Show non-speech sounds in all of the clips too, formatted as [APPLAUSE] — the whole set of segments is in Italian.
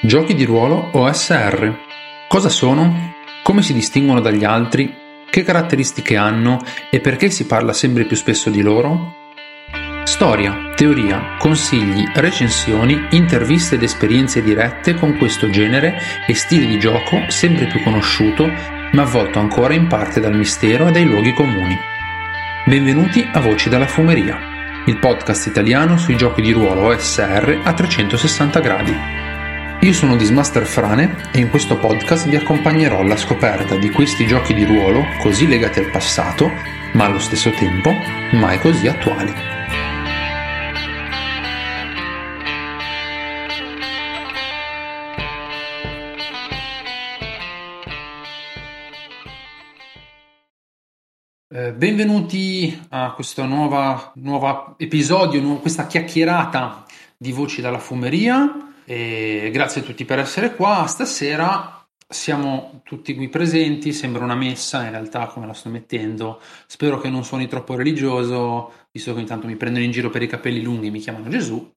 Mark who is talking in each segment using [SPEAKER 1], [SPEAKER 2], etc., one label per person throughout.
[SPEAKER 1] Giochi di ruolo OSR. Cosa sono? Come si distinguono dagli altri? Che caratteristiche hanno e perché si parla sempre più spesso di loro? Storia, teoria, consigli, recensioni, interviste ed esperienze dirette con questo genere e stile di gioco sempre più conosciuto, ma avvolto ancora in parte dal mistero e dai luoghi comuni. Benvenuti a Voci dalla Fumeria, il podcast italiano sui giochi di ruolo OSR a 360 gradi. Io sono Dismaster Frane e in questo podcast vi accompagnerò alla scoperta di questi giochi di ruolo così legati al passato, ma allo stesso tempo mai così attuali. Eh, benvenuti a questo nuovo episodio, questa chiacchierata di voci dalla fumeria. E grazie a tutti per essere qua. Stasera siamo tutti qui presenti, sembra una messa, in realtà come la sto mettendo. Spero che non suoni troppo religioso, visto che intanto mi prendono in giro per i capelli lunghi e mi chiamano Gesù.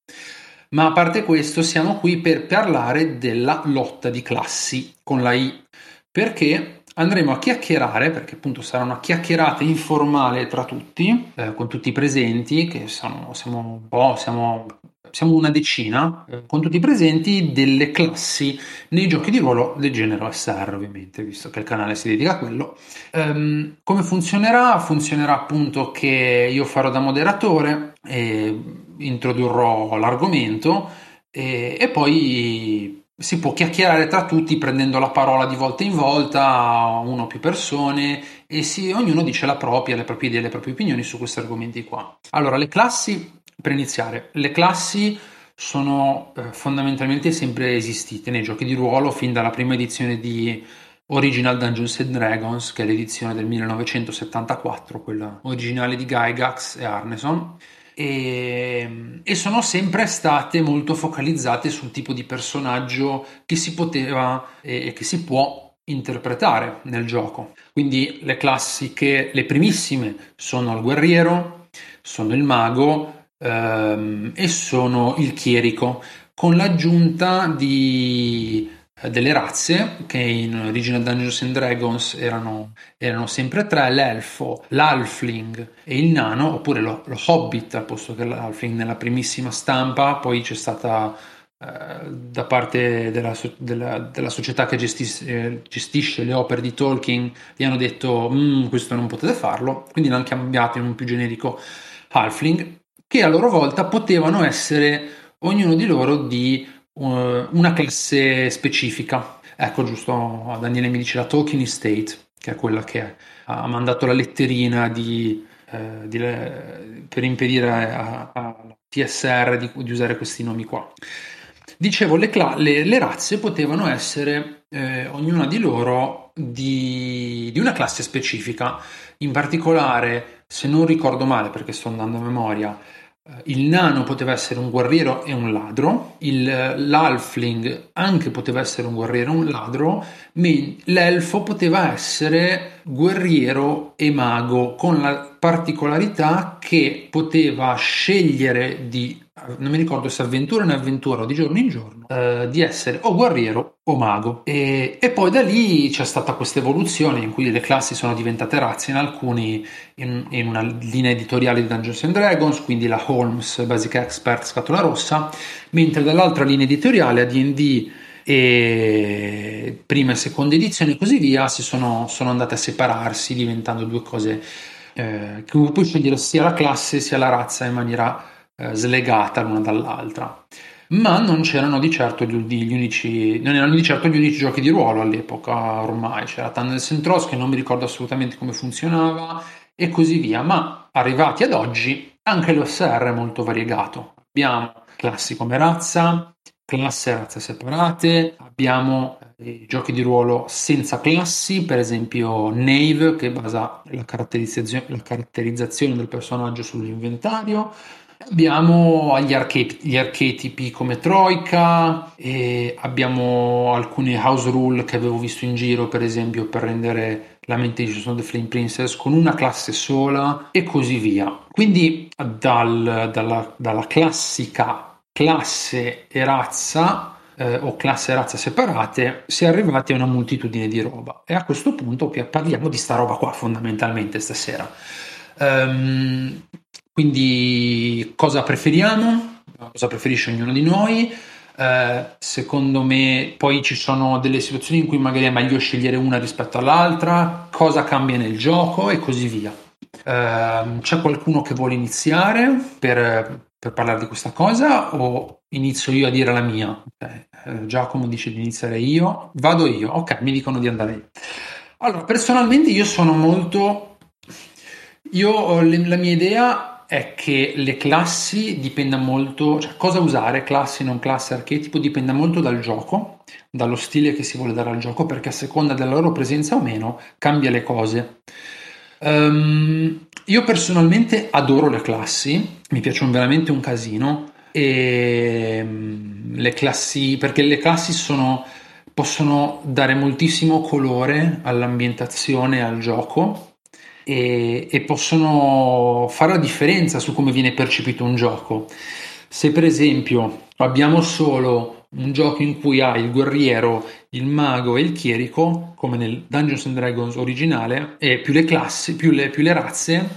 [SPEAKER 1] Ma a parte questo, siamo qui per parlare della lotta di classi con la I, perché andremo a chiacchierare, perché appunto sarà una chiacchierata informale tra tutti, eh, con tutti i presenti, che sono, siamo un po', siamo siamo una decina, eh, con tutti i presenti, delle classi nei giochi di ruolo del genere OSR, ovviamente, visto che il canale si dedica a quello. Um, come funzionerà? Funzionerà appunto che io farò da moderatore, introdurrò l'argomento e, e poi si può chiacchierare tra tutti prendendo la parola di volta in volta, uno o più persone, e si, ognuno dice la propria, le proprie idee, le proprie opinioni su questi argomenti qua. Allora, le classi per iniziare, le classi sono eh, fondamentalmente sempre esistite nei giochi di ruolo fin dalla prima edizione di Original Dungeons and Dragons, che è l'edizione del 1974, quella originale di Gygax e Arneson, e, e, sono sempre state molto focalizzate sul tipo di personaggio che si poteva e che si può interpretare nel gioco. Quindi le classiche, le primissime sono il guerriero, sono il mago, ehm, e sono il chierico, con l'aggiunta di, eh, delle razze che in Original Dungeons and Dragons erano, erano sempre tre, l'elfo, l'alfling e il nano, oppure lo, lo hobbit, posto che l'alfling nella primissima stampa, poi c'è stata eh, da parte della, della, della società che gestis, eh, gestisce le opere di Tolkien, gli hanno detto mm, questo non potete farlo, quindi l'hanno cambiato in un più generico halfling che a loro volta potevano essere ognuno di loro di uh, una classe specifica. Ecco, giusto, Daniele mi dice la Tolkien Estate, che è quella che ha mandato la letterina di, eh, di, per impedire a, TSR di, di, usare questi nomi qua. Dicevo, le, cla- le, le razze potevano essere eh, ognuna di loro di, di, una classe specifica. In particolare, se non ricordo male, perché sto andando a memoria, il nano poteva essere un guerriero e un ladro, il, l'alfling anche poteva essere un guerriero e un ladro, l'elfo poteva essere guerriero e mago, con la particolarità che poteva scegliere di non mi ricordo se avventura in avventura o di giorno in giorno, eh, di essere o guerriero o mago. E, e, poi da lì c'è stata questa evoluzione in cui le classi sono diventate razze in alcuni, in, in una linea editoriale di Dungeons and Dragons, quindi la Holmes Basic Expert Scatola Rossa, mentre dall'altra linea editoriale a D&D e prima e seconda edizione e così via si sono, sono andate a separarsi diventando due cose eh, che puoi scegliere sia la classe sia la razza in maniera eh, slegata l'una dall'altra. Ma non c'erano di certo gli, gli, unici, non erano di certo gli unici giochi di ruolo all'epoca ormai, c'era Tannels and Tross che non mi ricordo assolutamente come funzionava e così via, ma arrivati ad oggi anche l'OSR è molto variegato. Abbiamo classi come razza, classe e razze separate, abbiamo eh, giochi di ruolo senza classi, per esempio Nave che basa la caratterizzazione, la caratterizzazione del personaggio sull'inventario, Abbiamo gli, archetipi, gli archetipi come Troika, abbiamo alcune house rule che avevo visto in giro, per esempio, per rendere Lamentation of the Flame Princess con una classe sola e così via. Quindi dal, dalla, dalla classica classe e razza eh, o classe e razza separate, si è arrivati a una moltitudine di roba. E a questo punto parliamo di sta roba qua fondamentalmente stasera. Um, quindi cosa preferiamo? Cosa preferisce ognuno di noi? Uh, secondo me poi ci sono delle situazioni in cui magari è meglio scegliere una rispetto all'altra, cosa cambia nel gioco e così via. Uh, c'è qualcuno che vuole iniziare per, per, parlare di questa cosa o inizio io a dire la mia? Okay. Uh, Giacomo dice di iniziare io, vado io, ok, mi dicono di andare io. Allora, personalmente io sono molto... Io, la mia idea è che le classi dipenda molto, cioè cosa usare, classi, non classi, archetipo, dipende molto dal gioco, dallo stile che si vuole dare al gioco, perché a seconda della loro presenza o meno cambia le cose. Um, io personalmente adoro le classi, mi piacciono veramente un casino e mm, le classi, perché le classi sono, possono dare moltissimo colore all'ambientazione, al gioco e, e possono fare la differenza su come viene percepito un gioco. Se per esempio abbiamo solo un gioco in cui hai il guerriero, il mago e il chierico, come nel Dungeons and Dragons originale, e più le classi, più le, più le razze,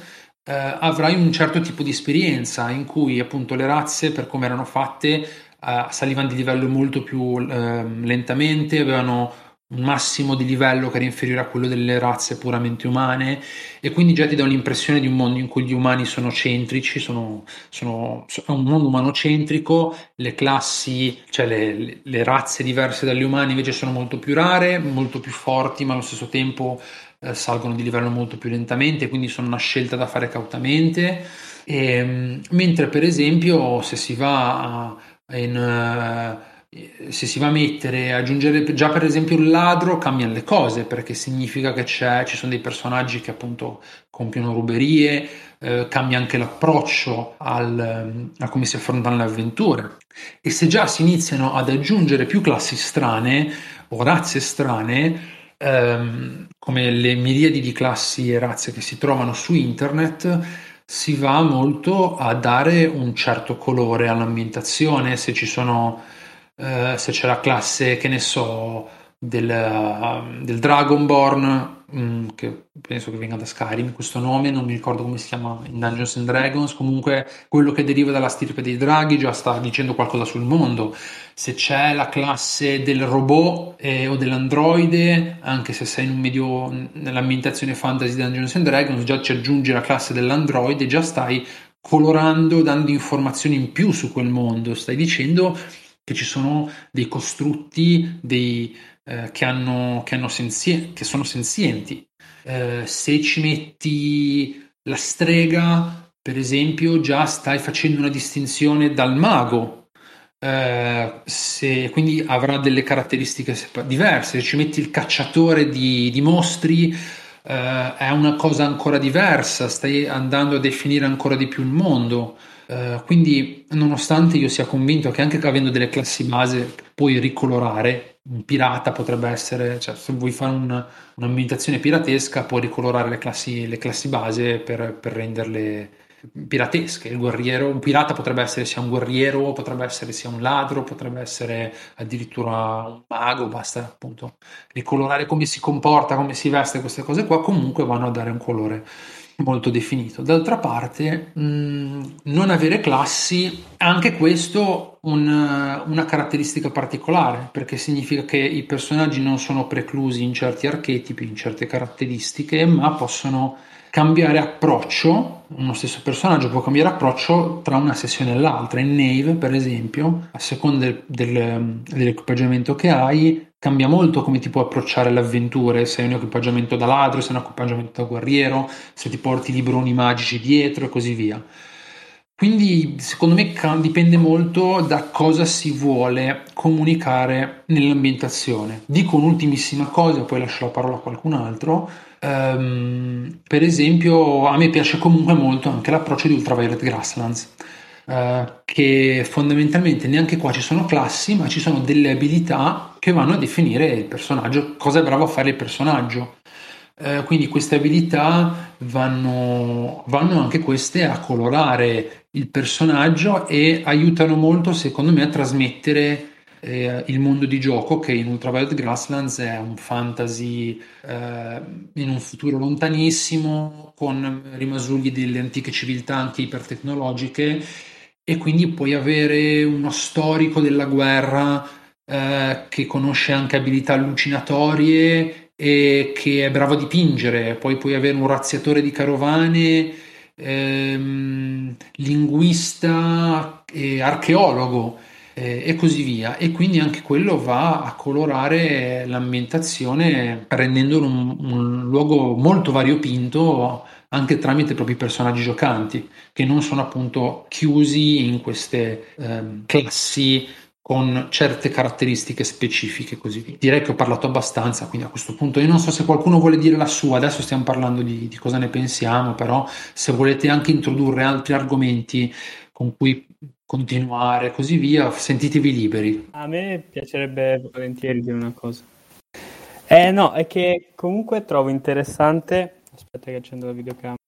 [SPEAKER 1] eh, avrai un certo tipo di esperienza in cui appunto le razze, per come erano fatte, eh, salivano di livello molto più eh, lentamente, avevano un massimo di livello che era inferiore a quello delle razze puramente umane e quindi già ti dà un'impressione di un mondo in cui gli umani sono centrici, sono, sono, è un mondo umano centrico, le classi, cioè le, le, razze diverse dagli umani invece sono molto più rare, molto più forti, ma allo stesso tempo eh, salgono di livello molto più lentamente, quindi sono una scelta da fare cautamente. E, ehm, mentre per esempio se si va in... Uh, se si va a mettere, aggiungere già per esempio il ladro, cambiano le cose perché significa che ci sono dei personaggi che appunto compiono ruberie, eh, cambia anche l'approccio al, a come si affrontano le avventure. E se già si iniziano ad aggiungere più classi strane o razze strane, ehm, come le miriadi di classi e razze che si trovano su internet, si va molto a dare un certo colore all'ambientazione, se ci sono eh, se c'è la classe, che ne so, del, uh, del Dragonborn, um, che penso che venga da Skyrim, questo nome, non mi ricordo come si chiama in Dungeons and Dragons, comunque quello che deriva dalla stirpe dei draghi già sta dicendo qualcosa sul mondo. Se c'è la classe del robot eh, o dell'androide, anche se sei in un medio nell'ambientazione fantasy di Dungeons and Dragons, già ci aggiungi la classe dell'androide, già stai colorando, dando informazioni in più su quel mondo, stai dicendo che ci sono dei costrutti dei, eh, che, hanno, che, hanno senzie- che sono senzienti. Eh, se ci metti la strega, per esempio, già stai facendo una distinzione dal mago. Eh, se, quindi avrà delle caratteristiche diverse. Se ci metti il cacciatore di, di mostri, eh, è una cosa ancora diversa, stai andando a definire ancora di più il mondo. Uh, quindi, nonostante io sia convinto che anche avendo delle classi base puoi ricolorare, un pirata potrebbe essere, cioè se vuoi fare un, un'ambientazione piratesca, puoi ricolorare le classi, le classi base per, per, renderle piratesche. Il guerriero, un pirata potrebbe essere sia un guerriero, potrebbe essere sia un ladro, potrebbe essere addirittura un mago, basta appunto ricolorare come si comporta, come si veste, queste cose qua comunque vanno a dare un colore molto definito. D'altra parte, mh, mm, non avere classi, anche questo un, una caratteristica particolare, perché significa che i personaggi non sono preclusi in certi archetipi, in certe caratteristiche, ma possono cambiare approccio, uno stesso personaggio può cambiare approccio tra una sessione e l'altra. In Nave, per esempio, a seconda del, del, dell'equipaggiamento che hai, cambia molto come ti può approcciare le avventure, se hai un equipaggiamento da ladro, se hai un equipaggiamento da guerriero, se ti porti libroni magici dietro e così via. Quindi secondo me dipende molto da cosa si vuole comunicare nell'ambientazione. Dico un'ultimissima cosa, poi lascio la parola a qualcun altro. Um, per esempio, a me piace comunque molto anche l'approccio di Ultraviolet Grasslands eh, che fondamentalmente neanche qua ci sono classi, ma ci sono delle abilità che vanno a definire il personaggio, cosa è bravo a fare il personaggio. Uh, quindi queste abilità vanno, vanno anche queste a colorare il personaggio e aiutano molto, secondo me, a trasmettere eh, il mondo di gioco che in Ultraviolet Grasslands è un fantasy eh, in un futuro lontanissimo con rimasugli delle antiche civiltà anche ipertecnologiche e quindi puoi avere uno storico della guerra eh, che conosce anche abilità allucinatorie e che è bravo a dipingere, poi puoi avere un razziatore di carovane, ehm, linguista e archeologo eh, e così via. E quindi anche quello va a colorare l'ambientazione rendendolo un, un luogo molto variopinto anche tramite i propri personaggi giocanti, che non sono appunto chiusi in queste ehm, classi con certe caratteristiche specifiche così via. Direi che ho parlato abbastanza, quindi a questo punto io non so se qualcuno vuole dire la sua, adesso stiamo parlando di, di cosa ne pensiamo, però se volete anche introdurre altri argomenti con cui continuare così via, sentitevi liberi.
[SPEAKER 2] A me piacerebbe volentieri dire una cosa. Eh no, è che comunque trovo interessante, aspetta che accendo la videocamera,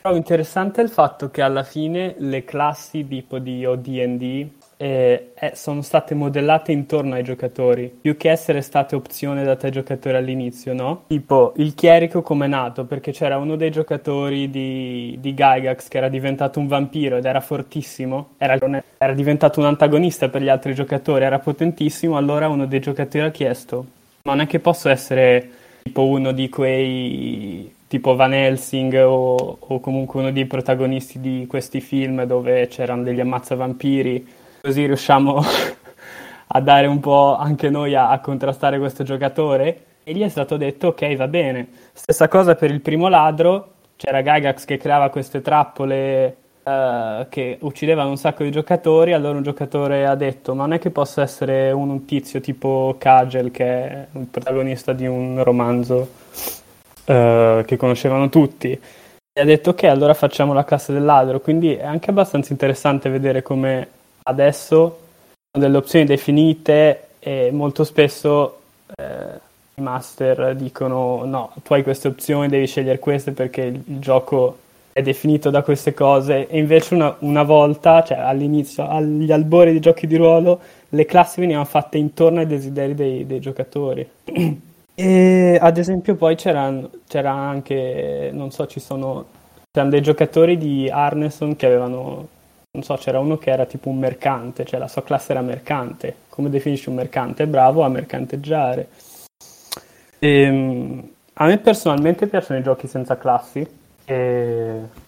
[SPEAKER 2] trovo interessante il fatto che alla fine le classi tipo di OD&D eh, sono state modellate intorno ai giocatori, più che essere state opzione date ai giocatori all'inizio, no? Tipo il chierico come è nato, perché c'era uno dei giocatori di, di Gygax che era diventato un vampiro ed era fortissimo, era, era diventato un antagonista per gli altri giocatori, era potentissimo, allora uno dei giocatori ha chiesto, ma non è che posso essere tipo uno di quei tipo Van Helsing o, o comunque uno dei protagonisti di questi film dove c'erano degli ammazzavampiri così riusciamo [LAUGHS] a dare un po' anche noi a, a, contrastare questo giocatore. E gli è stato detto: Ok, va bene. Stessa cosa per il primo ladro. C'era Gygax che creava queste trappole uh, che uccidevano un sacco di giocatori. Allora un giocatore ha detto: Ma non è che possa essere un, un tizio tipo Kagel, che è il protagonista di un romanzo uh, che conoscevano tutti. E ha detto: Ok, allora facciamo la classe del ladro. Quindi è anche abbastanza interessante vedere come adesso sono delle opzioni definite e molto spesso eh, i master dicono no, tu hai queste opzioni, devi scegliere queste perché il, il gioco è definito da queste cose e invece una, una, volta, cioè all'inizio, agli albori dei giochi di ruolo, le classi venivano fatte intorno ai desideri dei, dei giocatori. [CLEARS THROAT] e ad esempio poi c'era, anche, non so, ci sono, c'erano dei giocatori di Arneson che avevano non so, c'era uno che era tipo un mercante, cioè la sua classe era mercante. Come definisci un mercante? Bravo a mercanteggiare. E, ehm, a me personalmente piacciono i giochi senza classi,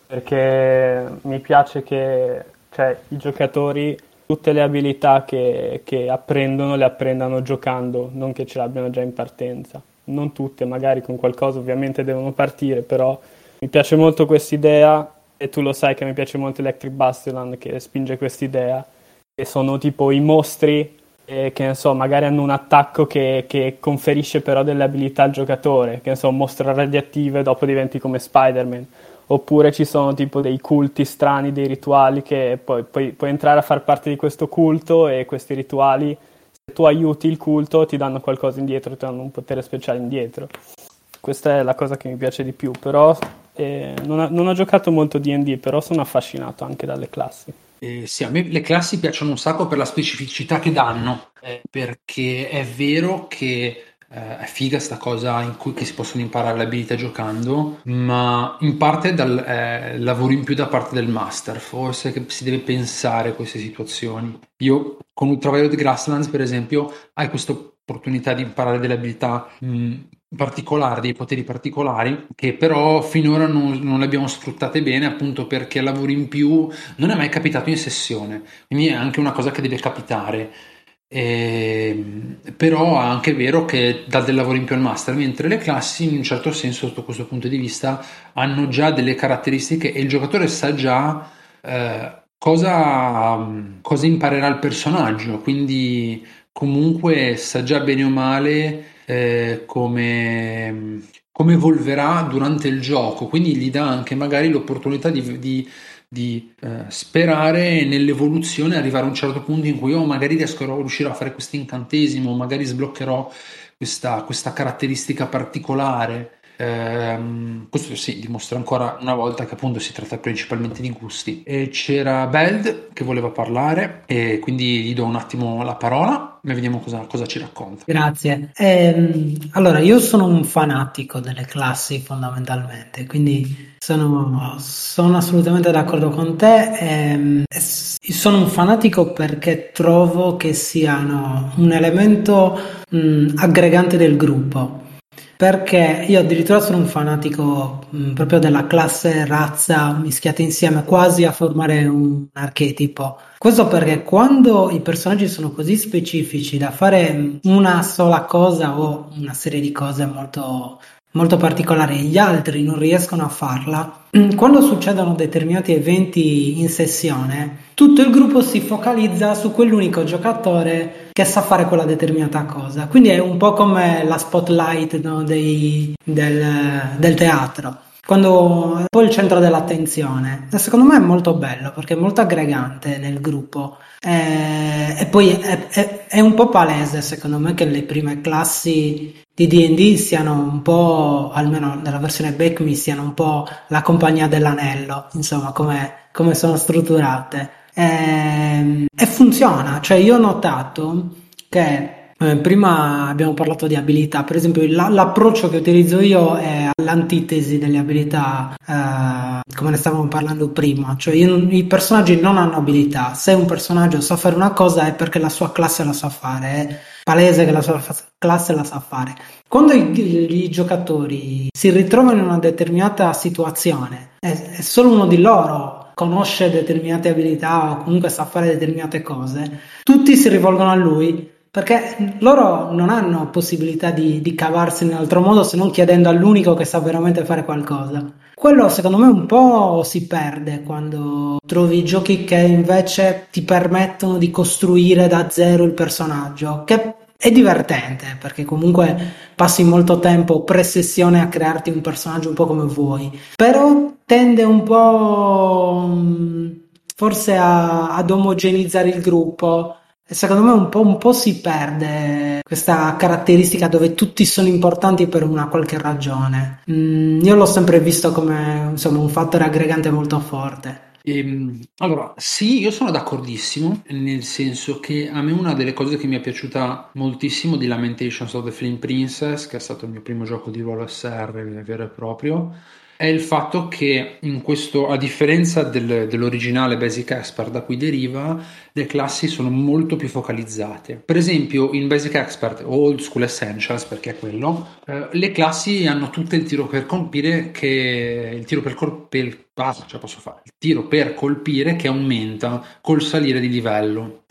[SPEAKER 2] perché mi piace che cioè, i giocatori tutte le abilità che, che apprendono le apprendano giocando, non che ce l'abbiano già in partenza. Non tutte, magari con qualcosa ovviamente devono partire, però mi piace molto questa idea e tu lo sai che mi piace molto Electric Bastion che spinge quest'idea, che sono tipo i mostri eh, che so, magari hanno un attacco che, che, conferisce però delle abilità al giocatore, che ne so, un mostro radioattivo e dopo diventi come Spider-Man. Oppure ci sono tipo dei culti strani, dei rituali che poi puoi, puoi entrare a far parte di questo culto e questi rituali, se tu aiuti il culto, ti danno qualcosa indietro, ti danno un potere speciale indietro. Questa è la cosa che mi piace di più, però eh, non, ho, non, ho, giocato molto DD, però sono affascinato anche dalle classi.
[SPEAKER 1] Eh, sì, a me le classi piacciono un sacco per la specificità che danno, eh, perché è vero che eh, è figa sta cosa in cui si possono imparare le abilità giocando, ma in parte dal eh, lavoro in più da parte del master, forse che si deve pensare a queste situazioni. Io con Ultraviolet Grasslands, per esempio, hai questa opportunità di imparare delle abilità mh, particolari, dei poteri particolari, che però finora non, non, le abbiamo sfruttate bene, appunto perché lavori in più non è mai capitato in sessione, quindi è anche una cosa che deve capitare. E, ehm, però è anche vero che dà del lavoro in più al master, mentre le classi in un certo senso sotto questo punto di vista hanno già delle caratteristiche e il giocatore sa già eh, cosa, cosa imparerà il personaggio, quindi comunque sa già bene o male eh, come, come evolverà durante il gioco, quindi gli dà anche magari l'opportunità di, di, di eh, sperare nell'evoluzione, arrivare a un certo punto in cui oh, magari riesco a riuscire a fare questo incantesimo, magari sbloccherò questa, questa caratteristica particolare. Ehm, questo sì, dimostra ancora una volta che appunto si tratta principalmente di gusti. E c'era Beld che voleva parlare e quindi gli do un attimo la parola e vediamo cosa, cosa ci racconta.
[SPEAKER 3] Grazie. Eh, allora, io sono un fanatico delle classi fondamentalmente, quindi sono, sono assolutamente d'accordo con te. Eh, sono un fanatico perché trovo che siano un elemento mh, aggregante del gruppo perché io addirittura sono un fanatico mh, proprio della classe razza mischiate insieme quasi a formare un archetipo. Questo perché quando i personaggi sono così specifici da fare una sola cosa o una serie di cose molto molto particolare e gli altri non riescono a farla, quando succedono determinati eventi in sessione, tutto il gruppo si focalizza su quell'unico giocatore che sa fare quella determinata cosa. Quindi è un po' come la spotlight no, dei, del, del teatro quando è un po' il centro dell'attenzione. Secondo me è molto bello perché è molto aggregante nel gruppo. E, e poi è, è, è, un po' palese, secondo me, che le prime classi di DD siano un po', almeno nella versione Back Me, siano un po' la compagnia dell'anello, insomma, come, sono strutturate. E, e funziona, cioè io ho notato che eh, prima abbiamo parlato di abilità, per esempio la, l'approccio che utilizzo io è all'antitesi delle abilità, eh, come ne stavamo parlando prima, cioè io, i personaggi non hanno abilità, se un personaggio sa fare una cosa è perché la sua classe la sa fare, è palese che la sua classe la sa fare. Quando i, i giocatori si ritrovano in una determinata situazione, è, è solo uno di loro conosce determinate abilità o comunque sa fare determinate cose, tutti si rivolgono a lui perché loro non hanno possibilità di, di cavarsi in altro modo se non chiedendo all'unico che sa veramente fare qualcosa. Quello secondo me un po' si perde quando trovi giochi che invece ti permettono di costruire da zero il personaggio, che è divertente perché comunque passi molto tempo pre-sessione a crearti un personaggio un po' come vuoi, però tende un po' mm, forse a, ad omogenizzare il gruppo secondo me un po', un po', si perde questa caratteristica dove tutti sono importanti per una qualche ragione. Mm, io l'ho sempre visto come insomma, un fattore aggregante molto forte.
[SPEAKER 1] Ehm, allora, sì, io sono d'accordissimo, nel senso che a me una delle cose che mi è piaciuta moltissimo di Lamentations of the Flame Princess, che è stato il mio primo gioco di ruolo SR vero e proprio, è il fatto che in questo, a differenza del, dell'originale Basic Expert da cui deriva, le classi sono molto più focalizzate. Per esempio, in Basic Expert o Old School Essentials, perché è quello, eh, le classi hanno tutte il tiro per colpire che il tiro per colpire ah, ce posso fare, il tiro per colpire che aumenta col salire di livello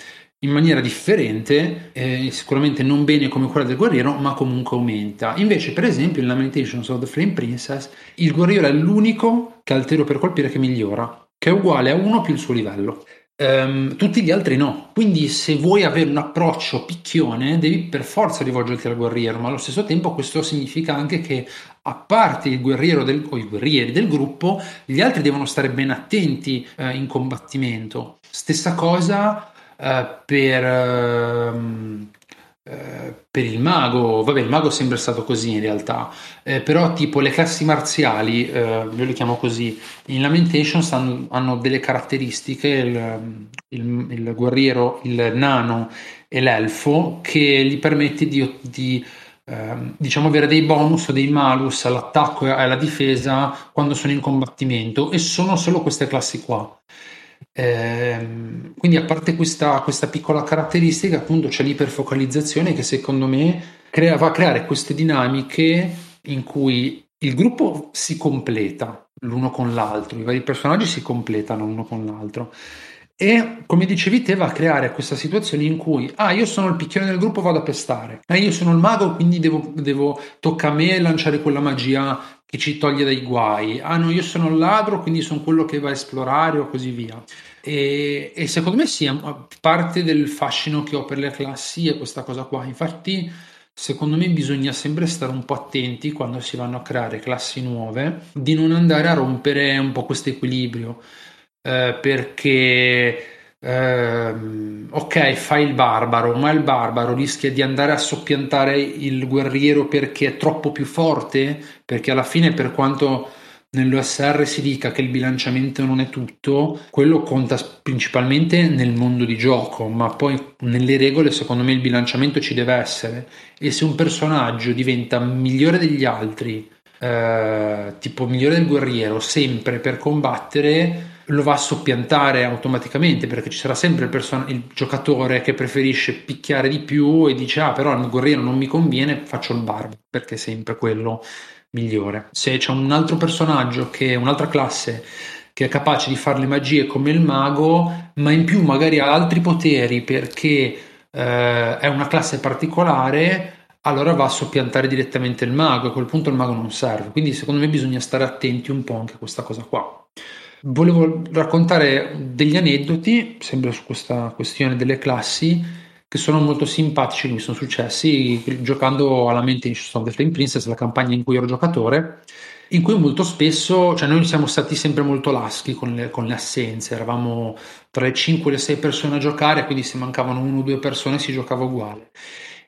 [SPEAKER 1] in maniera differente, eh, sicuramente non bene come quella del guerriero, ma comunque aumenta. Invece, per esempio, in Lamentations of the Flame Princess, il guerriero è l'unico tiro per colpire che migliora, che è uguale a 1 più il suo livello. Um, tutti gli altri no. Quindi, se vuoi avere un approccio picchione, devi per forza rivolgerti al guerriero, ma allo stesso tempo questo significa anche che, a parte il guerriero del, o i guerrieri del gruppo, gli altri devono stare ben attenti uh, in combattimento. Stessa cosa eh, per, uh, per, il mago, vabbè il mago è sempre stato così in realtà, eh, però tipo le classi marziali, io le chiamo così, in Lamentations hanno, hanno delle caratteristiche, il, il, il, guerriero, il nano e l'elfo, che gli permette di, di ehm, diciamo avere dei bonus o dei malus all'attacco e alla difesa quando sono in combattimento. E sono solo queste classi qua. Eh, quindi a parte questa, questa, piccola caratteristica, appunto c'è l'iperfocalizzazione che secondo me crea, va a creare queste dinamiche in cui il gruppo si completa l'uno con l'altro, i vari personaggi si completano l'uno con l'altro. E come dicevi te, va a creare questa situazione in cui, ah, io sono il picchione del gruppo, vado a pestare. Eh, io sono il mago, quindi devo, devo, tocca a me lanciare quella magia che ci toglie dai guai. Ah no, io sono il ladro, quindi sono quello che va a esplorare o così via. E, e secondo me sì, parte del fascino che ho per le classi è questa cosa qua. Infatti, secondo me bisogna sempre stare un po' attenti quando si vanno a creare classi nuove, di non andare a rompere un po' questo equilibrio, eh, perché ehm, ok, fai il barbaro, ma il barbaro rischia di andare a soppiantare il guerriero perché è troppo più forte, perché alla fine per quanto nell'OSR si dica che il bilanciamento non è tutto, quello conta principalmente nel mondo di gioco, ma poi nelle regole secondo me il bilanciamento ci deve essere. E se un personaggio diventa migliore degli altri, eh, tipo migliore del guerriero, sempre per combattere, lo va a soppiantare automaticamente perché ci sarà sempre il, person- il giocatore che preferisce picchiare di più e dice ah però il guerriero non mi conviene, faccio il barbo perché è sempre quello migliore. Se c'è un altro personaggio che un'altra classe che è capace di fare le magie come il mago, ma in più magari ha altri poteri perché eh, è una classe particolare, allora va a soppiantare direttamente il mago. A quel punto il mago non serve. Quindi, secondo me, bisogna stare attenti un po' anche a questa cosa qua. Volevo raccontare degli aneddoti, sempre su questa questione delle classi che sono molto simpatici, mi sono successi giocando alla Mentation of the Flame Princess, la campagna in cui ero giocatore, in cui molto spesso, cioè noi siamo stati sempre molto laschi con le, con le assenze, eravamo tra le 5 e le 6 persone a giocare, quindi se mancavano uno o due persone si giocava uguale.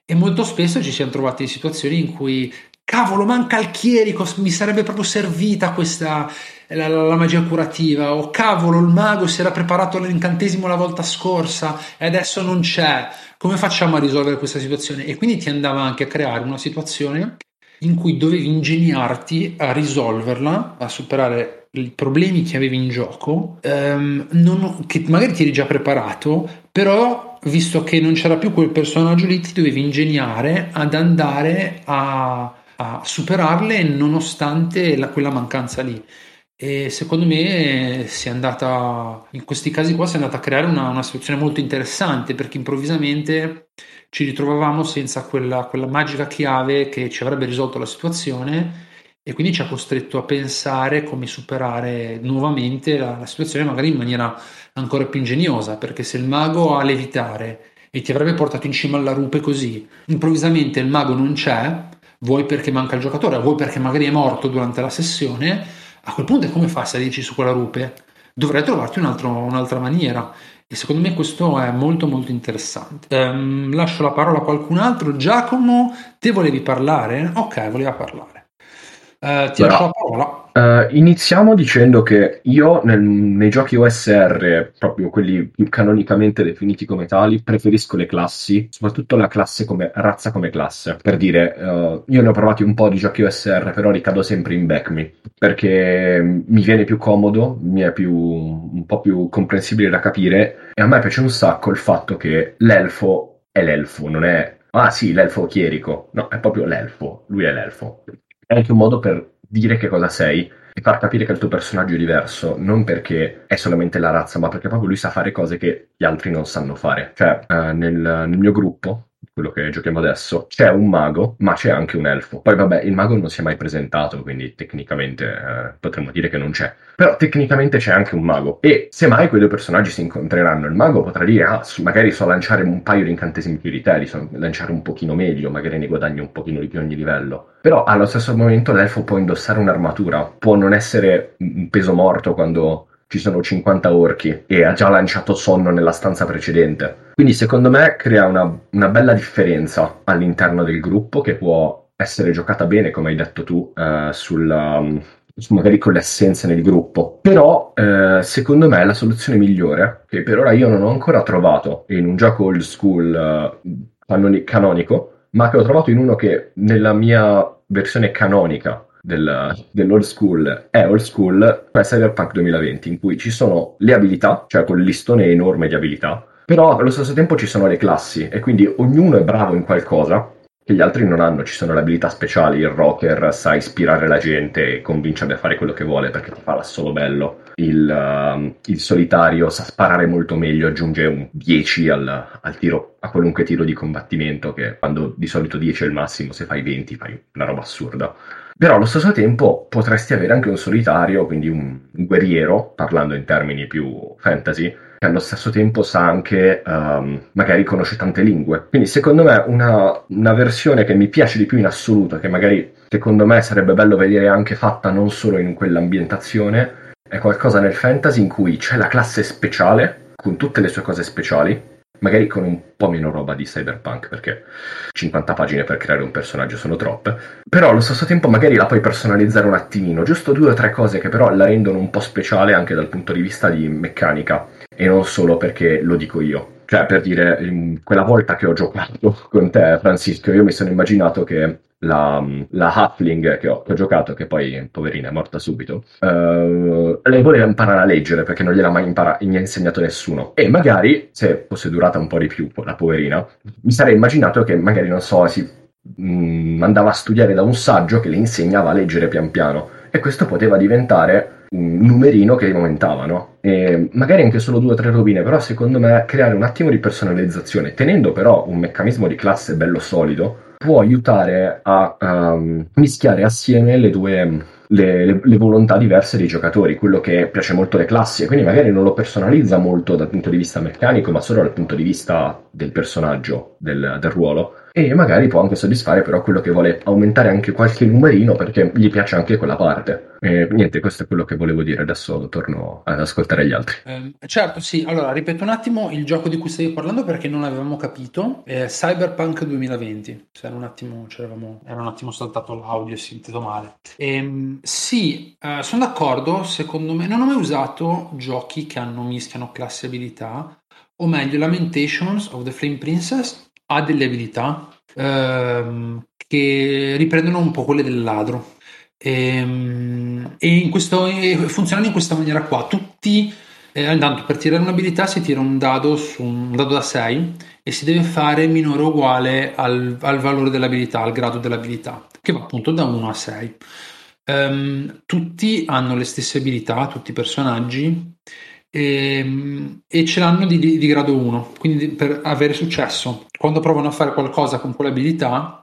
[SPEAKER 1] E molto spesso ci siamo trovati in situazioni in cui, cavolo, manca il chierico, mi sarebbe proprio servita questa, la, la, magia curativa, o cavolo, il mago si era preparato l'incantesimo la volta scorsa e adesso non c'è come facciamo a risolvere questa situazione? E quindi ti andava anche a creare una situazione in cui dovevi ingegnarti a risolverla, a superare i problemi che avevi in gioco, ehm, non, che magari ti eri già preparato, però visto che non c'era più quel personaggio lì, ti dovevi ingegnare ad andare a, a superarle nonostante la, quella mancanza lì. E secondo me si è andata, in questi casi qua, si è andata a creare una, una situazione molto interessante perché improvvisamente ci ritrovavamo senza quella, quella magica chiave che ci avrebbe risolto la situazione e quindi ci ha costretto a pensare come superare nuovamente la, la, situazione magari in maniera ancora più ingegnosa perché se il mago ha levitare e ti avrebbe portato in cima alla rupe così improvvisamente il mago non c'è vuoi perché manca il giocatore vuoi perché magari è morto durante la sessione a quel punto come fai a salirci su quella rupe? Dovrai trovarti un altro, un'altra maniera. E secondo me questo è molto molto interessante. Um, lascio la parola a qualcun altro. Giacomo, te volevi parlare? Ok, voleva parlare. Uh, ti lascio la parola.
[SPEAKER 4] Uh, iniziamo dicendo che io nel, nei giochi OSR, proprio quelli canonicamente definiti come tali, preferisco le classi, soprattutto la classe come razza come classe. Per dire, uh, io ne ho provati un po' di giochi OSR, però ricado sempre in Backme, perché mi viene più comodo, mi è più, un po' più comprensibile da capire, e a me piace un sacco il fatto che l'elfo è l'elfo, non è, ah sì, l'elfo chierico, no, è proprio l'elfo, lui è l'elfo. È anche un modo per dire che cosa sei e far capire che il tuo personaggio è diverso, non perché è solamente la razza, ma perché proprio lui sa fare cose che gli altri non sanno fare. Cioè, eh, nel, nel mio gruppo quello che giochiamo adesso, c'è un mago, ma c'è anche un elfo. Poi vabbè, il mago non si è mai presentato, quindi tecnicamente eh, potremmo dire che non c'è. Però tecnicamente c'è anche un mago. E se mai quei due personaggi si incontreranno, il mago potrà dire, ah, magari so lanciare un paio di incantesimi più di te, li so lanciare un pochino meglio, magari ne guadagni un pochino di più ogni livello. Però allo stesso momento l'elfo può indossare un'armatura, può non essere un peso morto quando ci sono 50 orchi e ha già lanciato sonno nella stanza precedente. Quindi secondo me crea una, una bella differenza all'interno del gruppo che può essere giocata bene, come hai detto tu, eh, sulla, um, magari con le assenze nel gruppo. Però, eh, secondo me, la soluzione migliore, che per ora io non ho ancora trovato in un gioco old school uh, canonico, ma che ho trovato in uno che nella mia versione canonica del, dell'old school è old school, cioè Cyberpunk 2020, in cui ci sono le abilità, cioè quel listone enorme di abilità, però allo stesso tempo ci sono le classi e quindi ognuno è bravo in qualcosa che gli altri non hanno. Ci sono le abilità speciali, il rocker sa ispirare la gente e convincerli a fare quello che vuole perché ti fa l'assolo bello. Il, uh, il, solitario sa sparare molto meglio, aggiunge un 10 al, al, tiro, a qualunque tiro di combattimento, che quando di solito 10 è il massimo, se fai 20 fai una roba assurda. Però allo stesso tempo potresti avere anche un solitario, quindi un, guerriero, parlando in termini più fantasy, che allo stesso tempo sa anche, um, magari conosce tante lingue. Quindi secondo me una, una versione che mi piace di più in assoluto, che magari secondo me sarebbe bello vedere anche fatta non solo in quell'ambientazione, è qualcosa nel fantasy in cui c'è la classe speciale con tutte le sue cose speciali, magari con un po' meno roba di cyberpunk perché 50 pagine per creare un personaggio sono troppe però allo stesso tempo magari la puoi personalizzare un attimino giusto due o tre cose che però la rendono un po' speciale anche dal punto di vista di meccanica e non solo perché lo dico io cioè per dire quella volta che ho giocato con te Francisco io mi sono immaginato che la, la Halfling che ho, che ho, giocato, che poi poverina è morta subito, uh, lei voleva imparare a leggere perché non gliel'ha mai impara- insegnato nessuno. E magari, se fosse durata un po' di più, la poverina, mi sarei immaginato che magari, non so, si mh, mm, andava a studiare da un saggio che le insegnava a leggere pian piano. E questo poteva diventare numerino che aumentava, no? E magari anche solo due o tre rovine, però secondo me creare un attimo di personalizzazione, tenendo però un meccanismo di classe bello solido, può aiutare a um, mischiare assieme le due le, le, le, volontà diverse dei giocatori, quello che piace molto alle classi, quindi magari non lo personalizza molto dal punto di vista meccanico, ma solo dal punto di vista del personaggio, del, del ruolo e magari può anche soddisfare però quello che vuole aumentare anche qualche numerino perché gli piace anche quella parte. E niente, questo è quello che volevo dire, adesso torno ad ascoltare gli altri.
[SPEAKER 1] Eh, certo, sì, allora ripeto un attimo il gioco di cui stavi parlando perché non avevamo capito, è Cyberpunk 2020, se era un attimo, era un attimo saltato l'audio e sentito male. Ehm, sì, eh, sono d'accordo, secondo me non ho mai usato giochi che hanno mischiano classe abilità, o meglio Lamentations of the Flame Princess ha delle abilità ehm, che riprendono un po' quelle del ladro. E, ehm, e, in questo, e funzionano in questa maniera qua. Tutti, eh, intanto per tirare un'abilità si tira un dado, su, un dado da 6 e si deve fare minore o uguale al, al valore dell'abilità, al grado dell'abilità, che va appunto da 1 a 6. Um, ehm, tutti hanno le stesse abilità, tutti i personaggi, e, ehm, e ce l'hanno di, di, di, grado 1, quindi per avere successo. Quando provano a fare qualcosa con quell'abilità,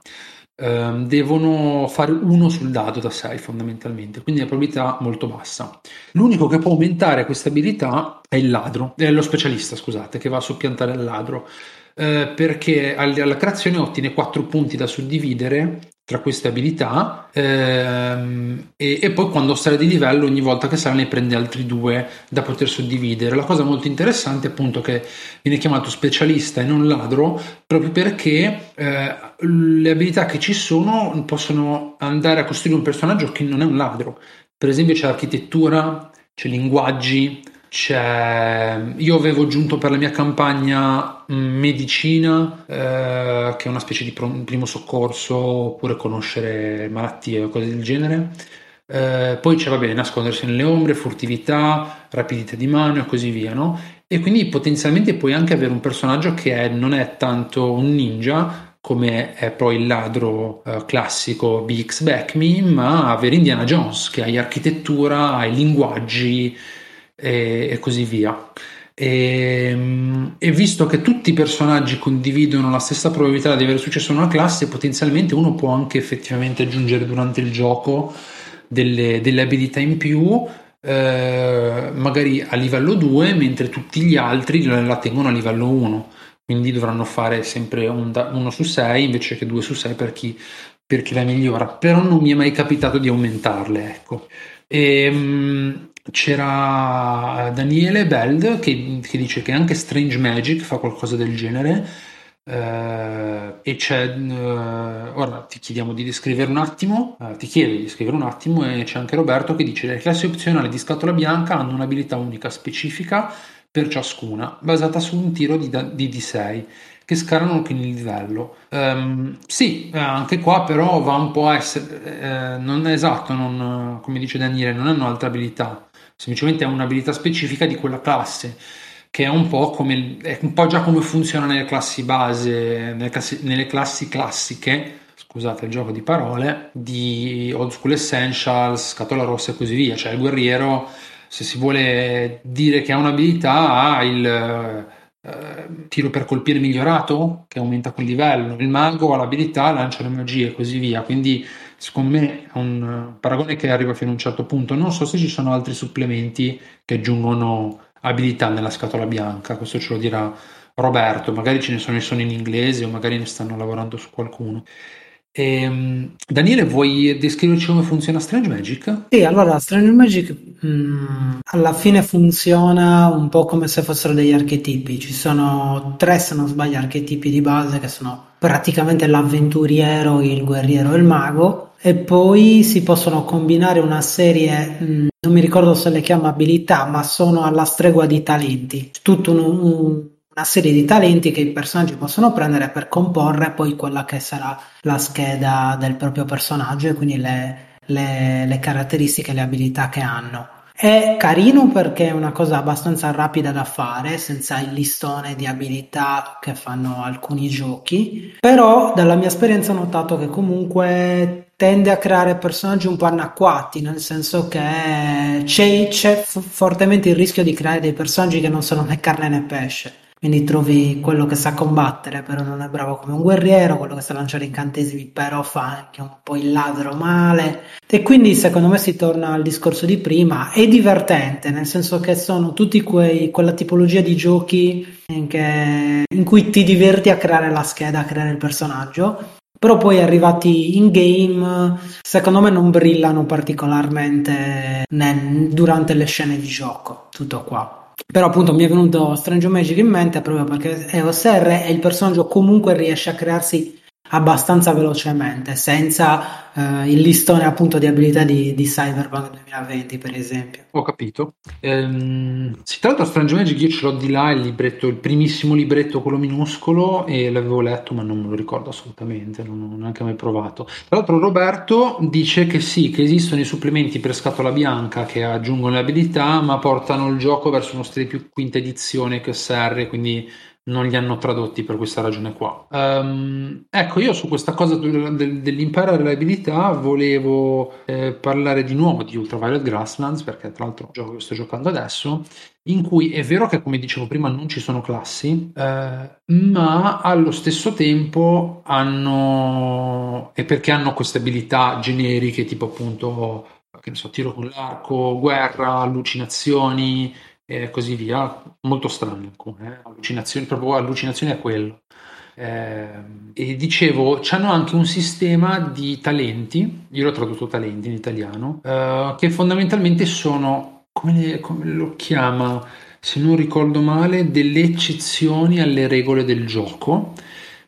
[SPEAKER 1] ehm, devono fare uno sul dado da 6 fondamentalmente, quindi la probabilità molto bassa. L'unico che può aumentare questa abilità è il ladro, è lo specialista, scusate, che va a soppiantare il ladro. Eh, perché alla creazione ottiene 4 punti da suddividere tra queste abilità ehm, e, e, poi quando sale di livello ogni volta che sale ne prende altri due da poter suddividere. La cosa molto interessante è appunto che viene chiamato specialista e non ladro proprio perché eh, le abilità che ci sono possono andare a costruire un personaggio che non è un ladro. Per esempio c'è architettura c'è linguaggi c'è... Io avevo aggiunto per la mia campagna medicina, eh, che è una specie di primo soccorso, oppure conoscere malattie o cose del genere. Eh, poi c'è, va bene, nascondersi nelle ombre, furtività, rapidità di mano e così via, no? E quindi potenzialmente puoi anche avere un personaggio che è, non è tanto un ninja, come è poi il ladro eh, classico BX Back Me, ma avere Indiana Jones, che hai architettura, hai linguaggi, e, e così via. E, e, visto che tutti i personaggi condividono la stessa probabilità di avere successo in una classe, potenzialmente uno può anche effettivamente aggiungere durante il gioco delle, delle abilità in più, eh, magari a livello 2, mentre tutti gli altri la tengono a livello 1. Quindi dovranno fare sempre un da, 1 su 6 invece che 2 su 6 per chi, per chi la migliora. Però non mi è mai capitato di aumentarle. Ecco. E, ehm, c'era Daniele Beld che, che, dice che anche Strange Magic fa qualcosa del genere. Uh, e c'è uh, ora ti chiediamo di descrivere un attimo uh, ti chiedo di descrivere un attimo e c'è anche Roberto che dice le classi opzionali di scatola bianca hanno un'abilità unica specifica per ciascuna basata su un tiro di, di D6 che scalano anche il livello. Um, sì, eh, anche qua però va un po' a essere, eh, non è esatto, non, come dice Daniele, non hanno altre abilità, semplicemente è un'abilità specifica di quella classe che è un po' come è un po' già come funziona nelle classi base, nelle classi, nelle classi classiche, scusate il gioco di parole, di Old School Essentials, Scatola Rossa e così via, cioè il guerriero se si vuole dire che ha un'abilità ha il eh, tiro per colpire migliorato che aumenta quel livello, il mago ha l'abilità, lancia le magie e così via, quindi secondo me è un paragone che arriva fino a un certo punto. Non so se ci sono altri supplementi che aggiungono abilità nella scatola bianca, questo ce lo dirà Roberto, magari ce ne sono, sono in inglese o magari ne stanno lavorando su qualcuno. E, Daniele, vuoi descriverci come funziona Strange Magic?
[SPEAKER 3] Sì, allora Strange Magic mh, mm, alla fine funziona un po' come se fossero degli archetipi. Ci sono tre, se non sbaglio, archetipi di base che sono praticamente l'avventuriero, il guerriero e il mago. E poi si possono combinare una serie, mh, mm, non mi ricordo se le chiamo abilità, ma sono alla stregua di talenti. Tutto un, un una serie di talenti che i personaggi possono prendere per comporre poi quella che sarà la scheda del proprio personaggio e quindi le, le, le caratteristiche le abilità che hanno. È carino perché è una cosa abbastanza rapida da fare, senza il listone di abilità che fanno alcuni giochi, però dalla mia esperienza ho notato che comunque tende a creare personaggi un po' anacquati, nel senso che c'è, c'è fortemente il rischio di creare dei personaggi che non sono né carne né pesce. Quindi trovi quello che sa combattere, però non è bravo come un guerriero, quello che sa lanciare incantesimi, però fa anche un po' il ladro male. E quindi secondo me si torna al discorso di prima. È divertente, nel senso che sono tutti quei, quella tipologia di giochi in, che, in cui ti diverti a creare la scheda, a creare il personaggio. Però poi arrivati in game, secondo me non brillano particolarmente nel, durante le scene di gioco. Tutto qua. Però appunto mi è venuto Strange Magic in mente proprio perché EOS R e il personaggio comunque riesce a crearsi abbastanza velocemente, senza eh, il listone appunto di abilità di, di, Cyberpunk 2020, per esempio.
[SPEAKER 1] Ho capito. Ehm, si tratta di Strange Magic, io ce l'ho di là il libretto, il primissimo libretto, quello minuscolo, e l'avevo letto, ma non me lo ricordo assolutamente, non ho neanche mai provato. Tra l'altro, Roberto dice che sì, che esistono i supplementi per scatola bianca che aggiungono le abilità, ma portano il gioco verso uno stile più quinta edizione che SR, quindi non li hanno tradotti per questa ragione qua. Um, ecco, io su questa cosa del, dell'imparare le abilità volevo eh, parlare di nuovo di Ultraviolet Grasslands, perché tra l'altro gioco che sto giocando adesso, in cui è vero che, come dicevo prima, non ci sono classi, eh, ma allo stesso tempo hanno... e perché hanno queste abilità generiche, tipo appunto, che ne so, tiro con l'arco, guerra, allucinazioni, e così via, molto strano alcune, eh? allucinazioni, proprio allucinazioni a quello. Eh, e dicevo, hanno anche un sistema di talenti, io l'ho tradotto talenti in italiano, eh, che fondamentalmente sono, come, come, lo chiama, se non ricordo male, delle eccezioni alle regole del gioco,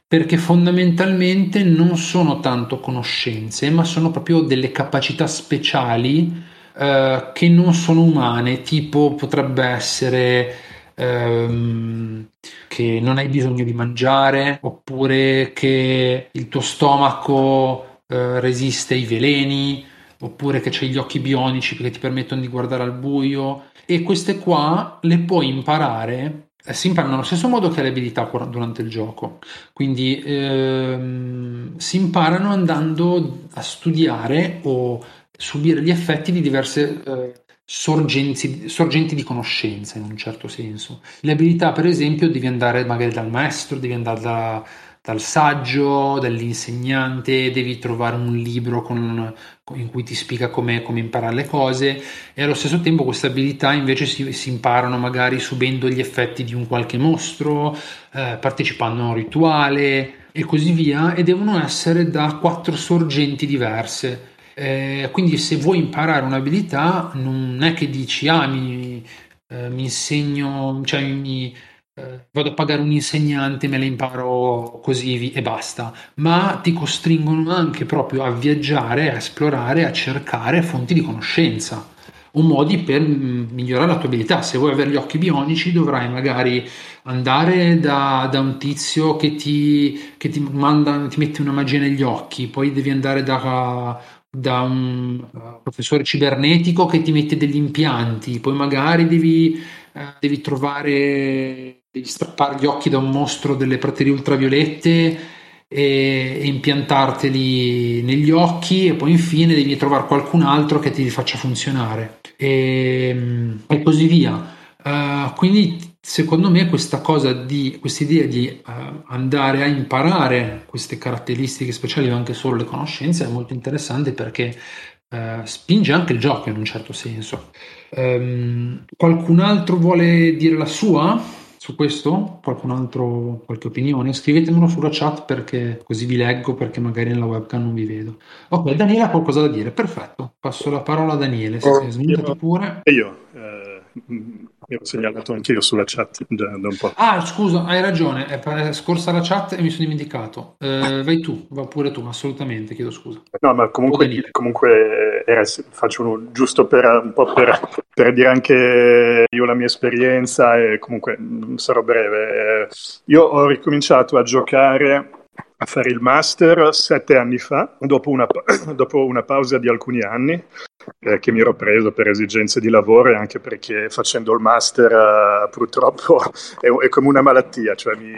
[SPEAKER 1] perché fondamentalmente non sono tanto conoscenze, ma sono proprio delle capacità speciali eh, che non sono umane, tipo potrebbe essere ehm, che non hai bisogno di mangiare, oppure che il tuo stomaco eh, resiste ai veleni, oppure che c'hai gli occhi bionici che ti permettono di guardare al buio. E queste qua le puoi imparare eh, si imparano allo stesso modo che le abilità durante il gioco, quindi ehm, si imparano andando a studiare o subire gli effetti di diverse eh, sorgenti, sorgenti, di conoscenza in un certo senso. Le abilità, per esempio, devi andare magari dal maestro, devi andare da, dal saggio, dall'insegnante, devi trovare un libro con, in cui ti spiega come, come, imparare le cose e allo stesso tempo queste abilità invece si, si imparano magari subendo gli effetti di un qualche mostro, eh, partecipando a un rituale e così via e devono essere da quattro sorgenti diverse eh, quindi se vuoi imparare un'abilità non è che dici ah mi, eh, mi insegno, cioè mi, eh, vado a pagare un insegnante, me la imparo così e basta, ma ti costringono anche proprio a viaggiare, a esplorare, a cercare fonti di conoscenza o modi per migliorare la tua abilità. Se vuoi avere gli occhi bionici dovrai magari andare da, da un tizio che ti, che ti, manda, ti mette una magia negli occhi, poi devi andare da da un uh, professore cibernetico che ti mette degli impianti, poi magari devi, uh, devi trovare, devi strappare gli occhi da un mostro delle praterie ultraviolette e, impiantarteli negli occhi e poi infine devi trovare qualcun altro che ti faccia funzionare e, e così via. Uh, quindi secondo me questa cosa di questa idea di uh, andare a imparare queste caratteristiche speciali o anche solo le conoscenze è molto interessante perché uh, spinge anche il gioco in un certo senso. Um, qualcun altro vuole dire la sua? su questo? Qualcun altro, qualche opinione? Scrivetemelo sulla chat perché così vi leggo perché magari nella webcam non vi vedo. Ok, Daniele ha qualcosa da dire, perfetto. Passo la parola a Daniele, se oh, smontati pure.
[SPEAKER 5] Io, eh, ero segnalato anche io sulla chat da, da, un po'.
[SPEAKER 1] Ah, scusa, hai ragione, è scorsa la chat e mi sono dimenticato. Eh, vai tu, va pure tu, assolutamente, chiedo scusa.
[SPEAKER 5] No, ma comunque, comunque era, faccio uno, giusto per, un po' per, per, dire anche io la mia esperienza e comunque sarò breve. Eh, io ho ricominciato a giocare a fare il master sette anni fa, dopo una, [COUGHS] dopo una pausa di alcuni anni eh, che mi ero preso per esigenze di lavoro e anche perché facendo il master uh, purtroppo [LAUGHS] è, è, come una malattia, cioè mi,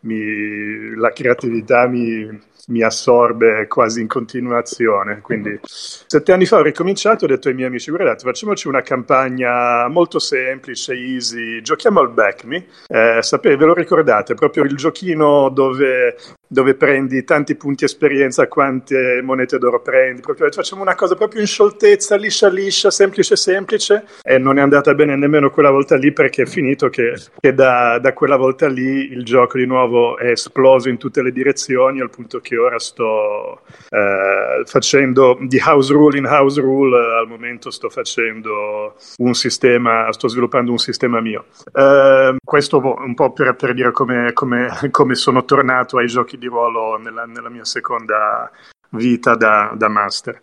[SPEAKER 5] mi, la creatività mi, mi assorbe quasi in continuazione. Quindi sette anni fa ho ricominciato, ho detto ai miei amici, guardate, facciamoci una campagna molto semplice, easy, giochiamo al Back Me. Eh, sapete, ve lo ricordate, proprio il giochino dove, dove prendi tanti punti esperienza, quante monete d'oro prendi, proprio, facciamo una cosa proprio in scioltezza, liscia liscia, semplice semplice, e non è andata bene nemmeno quella volta lì perché è finito che, che da, da quella volta lì il gioco di nuovo è esploso in tutte le direzioni al punto che ora sto eh, facendo di house rule in house rule, al momento sto facendo un sistema, sto sviluppando un sistema mio. Eh, questo un po' per, per dire come, come, come, sono tornato ai giochi di ruolo nella, nella mia seconda vita da, da master.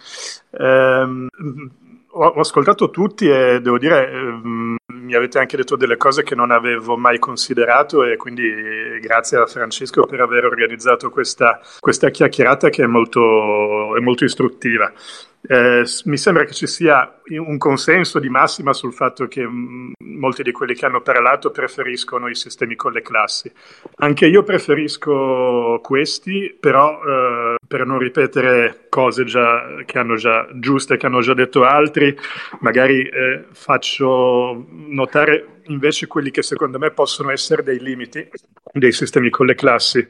[SPEAKER 5] Eh, ho, ascoltato tutti e devo dire, ehm, mi avete anche detto delle cose che non avevo mai considerato e quindi grazie a Francesco per aver organizzato questa, questa chiacchierata che è molto, è molto istruttiva. Eh, mi sembra che ci sia un consenso di massima sul fatto che mm, molti di quelli che hanno parlato preferiscono i sistemi con le classi. Anche io preferisco questi, però eh, per non ripetere cose già, che hanno già giuste, che hanno già detto altri, magari eh, faccio notare invece quelli che secondo me possono essere dei limiti dei sistemi con le classi.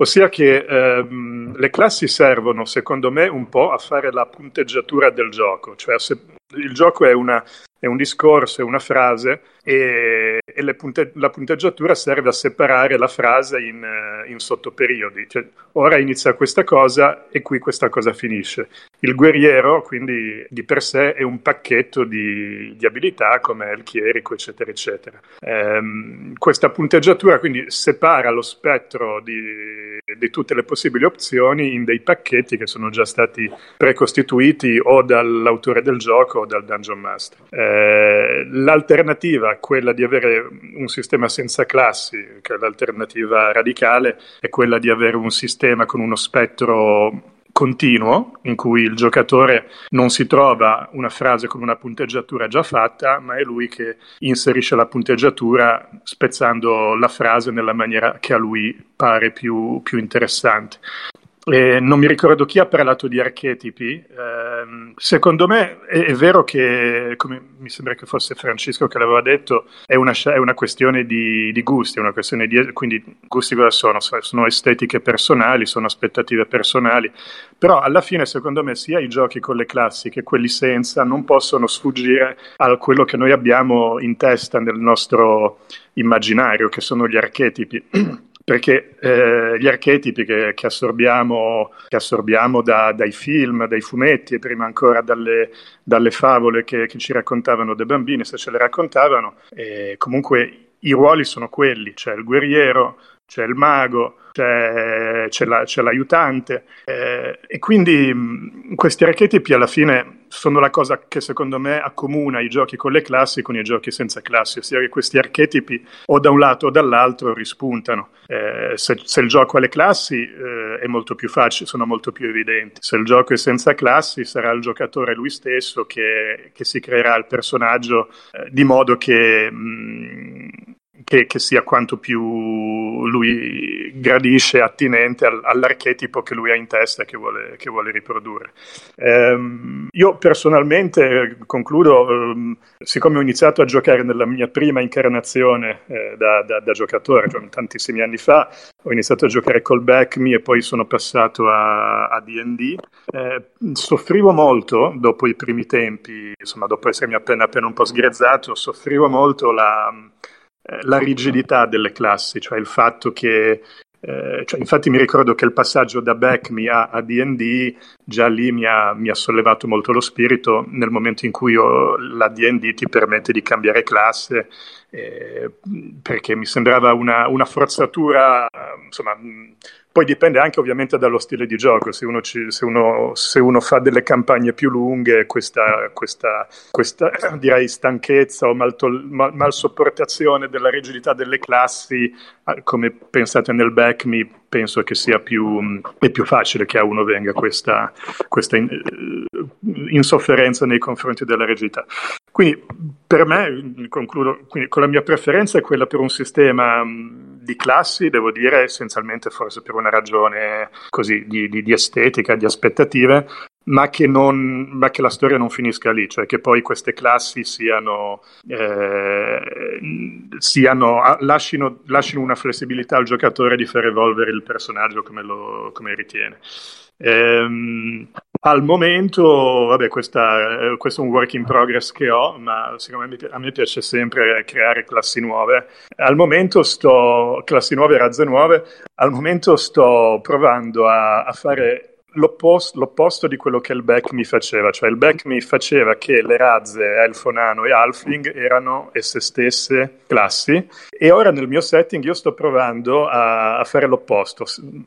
[SPEAKER 5] Ossia che ehm, le classi servono, secondo me, un po' a fare la punteggiatura del gioco, cioè se il gioco è, una, è un discorso, è una frase e, e punte, la punteggiatura serve a separare la frase in, in sottoperiodi. Cioè, ora inizia questa cosa e qui questa cosa finisce. Il guerriero, quindi, di per sé è un pacchetto di, di abilità come il chierico, eccetera, eccetera. Ehm, questa punteggiatura quindi separa lo spettro di, di tutte le possibili opzioni in dei pacchetti che sono già stati precostituiti o dall'autore del gioco o dal Dungeon Master. Eh, l'alternativa quella di avere un sistema senza classi, che è l'alternativa radicale, è quella di avere un sistema con uno spettro continuo in cui il giocatore non si trova una frase con una punteggiatura già fatta, ma è lui che inserisce la punteggiatura spezzando la frase nella maniera che a lui pare più, più interessante. Eh, non mi ricordo chi ha parlato di archetipi. Eh, secondo me è, è, vero che, come mi sembra che fosse Francesco che l'aveva detto, è una, è una questione di, di, gusti, una questione di, quindi gusti cosa sono? Sono estetiche personali, sono aspettative personali, però alla fine secondo me sia i giochi con le classi che quelli senza non possono sfuggire a quello che noi abbiamo in testa nel nostro immaginario, che sono gli archetipi. [CLEARS THROAT] perché eh, gli archetipi che, che assorbiamo, che assorbiamo da, dai film, dai fumetti e prima ancora dalle, dalle favole che, che, ci raccontavano dei bambini, se ce le raccontavano, eh, comunque i ruoli sono quelli, c'è il guerriero, c'è il mago, c'è, c'è, la, c'è l'aiutante eh, e quindi mh, questi archetipi alla fine sono la cosa che secondo me accomuna i giochi con le classi con i giochi senza classi, ossia che questi archetipi o da un lato o dall'altro rispuntano. Eh, se, se, il gioco ha le classi eh, è molto più facile, sono molto più evidenti. Se il gioco è senza classi sarà il giocatore lui stesso che, che si creerà il personaggio eh, di modo che... Mh, che, che, sia quanto più lui gradisce, attinente al, all'archetipo che lui ha in testa e che vuole, che vuole riprodurre. Um, io personalmente, concludo, um, siccome ho iniziato a giocare nella mia prima incarnazione eh, da, da, da, giocatore, cioè tantissimi anni fa, ho iniziato a giocare col Back Me e poi sono passato a, a D&D, eh, soffrivo molto dopo i primi tempi, insomma dopo essermi appena appena un po' sgrezzato, soffrivo molto la la rigidità delle classi, cioè il fatto che eh, cioè, infatti mi ricordo che il passaggio da Backme a, a D&D già lì mi ha, mi ha, sollevato molto lo spirito nel momento in cui io, la D&D ti permette di cambiare classe eh, perché mi sembrava una, una forzatura insomma poi dipende anche ovviamente dallo stile di gioco, se uno, ci, se uno, se uno fa delle campagne più lunghe, questa, questa, questa [CLEARS THROAT] direi stanchezza o mal, mal, mal, sopportazione della rigidità delle classi, ah, come pensate nel back, mi penso che sia più, è più facile che a uno venga questa, questa in, insofferenza nei confronti della rigidità. Quindi per me, concludo, quindi, con la mia preferenza è quella per un sistema di classi, devo dire, essenzialmente forse per una ragione così di, di, di estetica, di aspettative, ma che, non, ma che, la storia non finisca lì, cioè che poi queste classi siano, eh, siano lasciano, lasciano, una flessibilità al giocatore di far evolvere il personaggio come, lo, come ritiene. Ehm, al momento, vabbè, questa, eh, questo è un work in progress che ho, ma secondo me a me piace sempre creare classi nuove. Al momento sto, classi nuove, razze nuove, al momento sto provando a, a fare l'opposto, l'opposto, di quello che il back mi faceva, cioè il back mi faceva che le razze elfo, nano e halfling erano esse stesse classi. E ora nel mio setting io sto provando a, a fare l'opposto,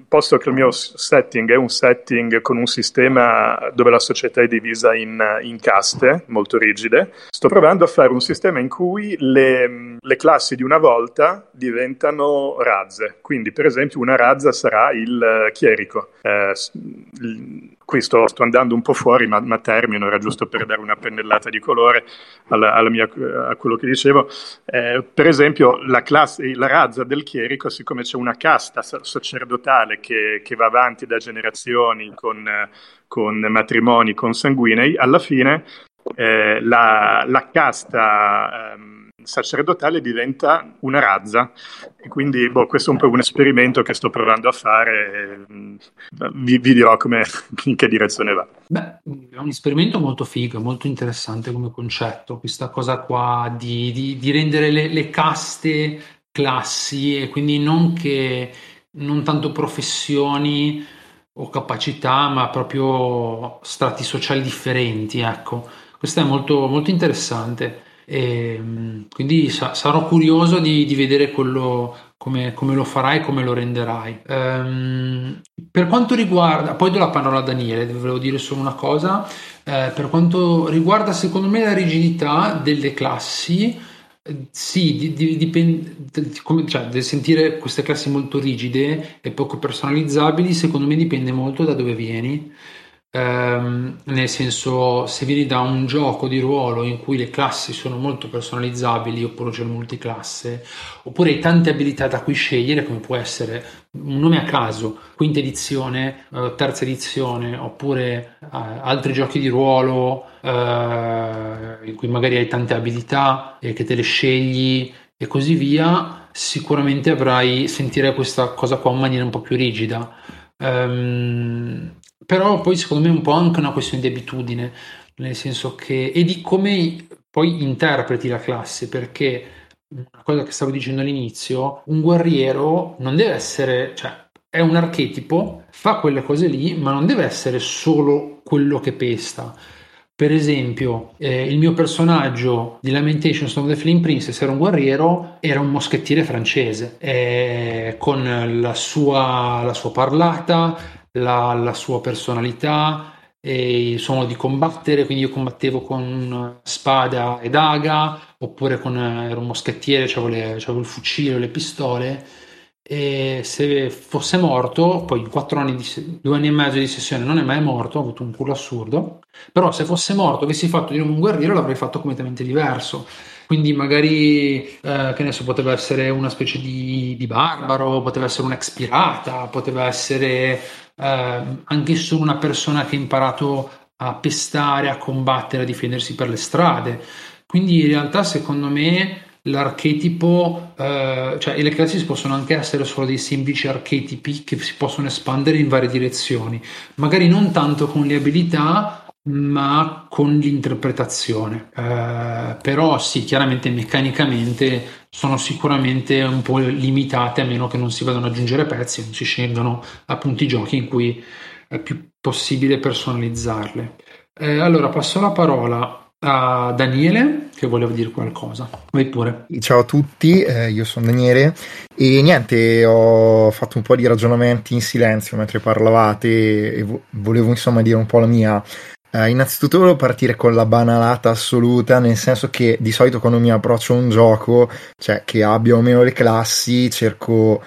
[SPEAKER 5] posto che il mio setting è un setting con un sistema dove la società è divisa in, in caste molto rigide, sto provando a fare un sistema in cui le, le classi di una volta diventano razze, quindi per esempio una razza sarà il chierico. Eh, qui sto, sto, andando un po' fuori, ma, ma, termino, era giusto per dare una pennellata di colore alla, alla mia, a quello che dicevo. Eh, per esempio, la, classe, la, razza del chierico, siccome c'è una casta sacerdotale che, che va avanti da generazioni con, con matrimoni consanguinei, alla fine eh, la, la, casta... Ehm, sacerdotale diventa una razza. E quindi boh, questo è un po' un esperimento che sto provando a fare vi, vi, dirò come, [LAUGHS] in che direzione va.
[SPEAKER 1] Beh, è un esperimento molto figo molto interessante come concetto questa cosa qua di, di, di rendere le, le, caste classi e quindi non che non tanto professioni o capacità ma proprio strati sociali differenti ecco. Questo è molto, molto interessante e, ehm, quindi sa- sarò curioso di, di vedere quello, come, come, lo farai e come lo renderai. Um, per quanto riguarda, poi do la parola a Daniele, volevo dire solo una cosa, eh, per quanto riguarda secondo me la rigidità delle classi, eh, sì, dipende, di, cioè, sentire queste classi molto rigide e poco personalizzabili, secondo me dipende molto da dove vieni ehm, nel senso se vieni da un gioco di ruolo in cui le classi sono molto personalizzabili oppure c'è il multiclasse oppure hai tante abilità da cui scegliere come può essere un nome a caso quinta edizione eh, terza edizione oppure eh, altri giochi di ruolo eh, in cui magari hai tante abilità e che te le scegli e così via sicuramente avrai sentirai questa cosa qua in maniera un po' più rigida. Um, però poi secondo me è un po' anche una questione di abitudine, nel senso che e di come poi interpreti la classe, perché una cosa che stavo dicendo all'inizio, un guerriero non deve essere, cioè è un archetipo, fa quelle cose lì, ma non deve essere solo quello che pesta. Per esempio, eh, il mio personaggio di Lamentations of the Flame Princess era un guerriero, era un moschettiere francese, eh, con la sua, la sua parlata, la, la sua personalità il suo modo di combattere, quindi io combattevo con spada e daga, oppure con, ero un moschettiere, avevo, le, avevo il fucile, le pistole, e se fosse morto, poi in quattro anni, di, due anni e mezzo di sessione non è mai morto, ho avuto un culo assurdo, però se fosse morto, avessi fatto di nuovo un guerriero, l'avrei fatto completamente diverso quindi magari eh, che ne so, poteva essere una specie di, di, barbaro, poteva essere un ex pirata, poteva essere eh, anche solo una persona che ha imparato a pestare, a combattere, a difendersi per le strade. Quindi in realtà secondo me l'archetipo, eh, cioè le classi possono anche essere solo dei semplici archetipi che si possono espandere in varie direzioni, magari non tanto con le abilità, ma con l'interpretazione. Eh, però sì, chiaramente meccanicamente sono sicuramente un po' limitate a meno che non si vadano ad aggiungere pezzi, non si scelgano appunto i giochi in cui è più possibile personalizzarle. Eh, allora passo la parola a Daniele che voleva dire qualcosa. Vai pure.
[SPEAKER 6] Ciao a tutti, eh, io sono Daniele e niente, ho fatto un po' di ragionamenti in silenzio mentre parlavate e vo- volevo insomma dire un po' la mia. Uh, innanzitutto volevo partire con la banalata assoluta, nel senso che di solito quando mi approccio a un gioco, cioè che abbia o meno le classi, cerco,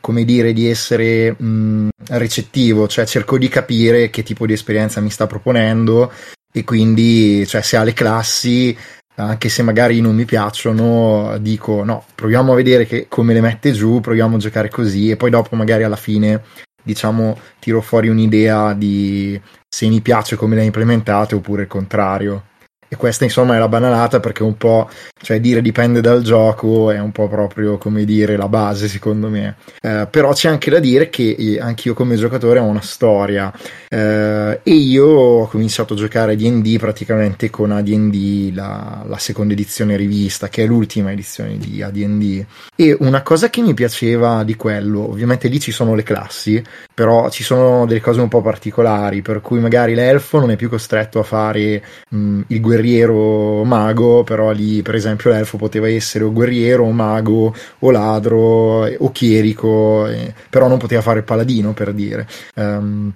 [SPEAKER 6] come dire, di essere mh, recettivo, cioè cerco di capire che tipo di esperienza mi sta proponendo e quindi cioè, se ha le classi anche se magari non mi piacciono dico no proviamo a vedere che, come le mette giù proviamo a giocare così e poi dopo magari alla fine diciamo tiro fuori un'idea di se mi piace come le ha implementate oppure il contrario e questa insomma è la banalata perché un po', cioè dire dipende dal gioco è un po' proprio come dire la base secondo me. Eh, però c'è anche da dire che eh, anch'io come giocatore ho una storia eh, e io ho cominciato a giocare a D&D praticamente con AD&D la, la seconda edizione rivista che è l'ultima edizione di AD&D e una cosa che mi piaceva di quello, ovviamente lì ci sono le classi, però ci sono delle cose un po' particolari per cui magari l'elfo non è più costretto a fare mh, il guerriero mago, però lì per esempio l'elfo poteva essere o guerriero o mago o ladro o chierico, eh, però non poteva fare il paladino per dire. Um,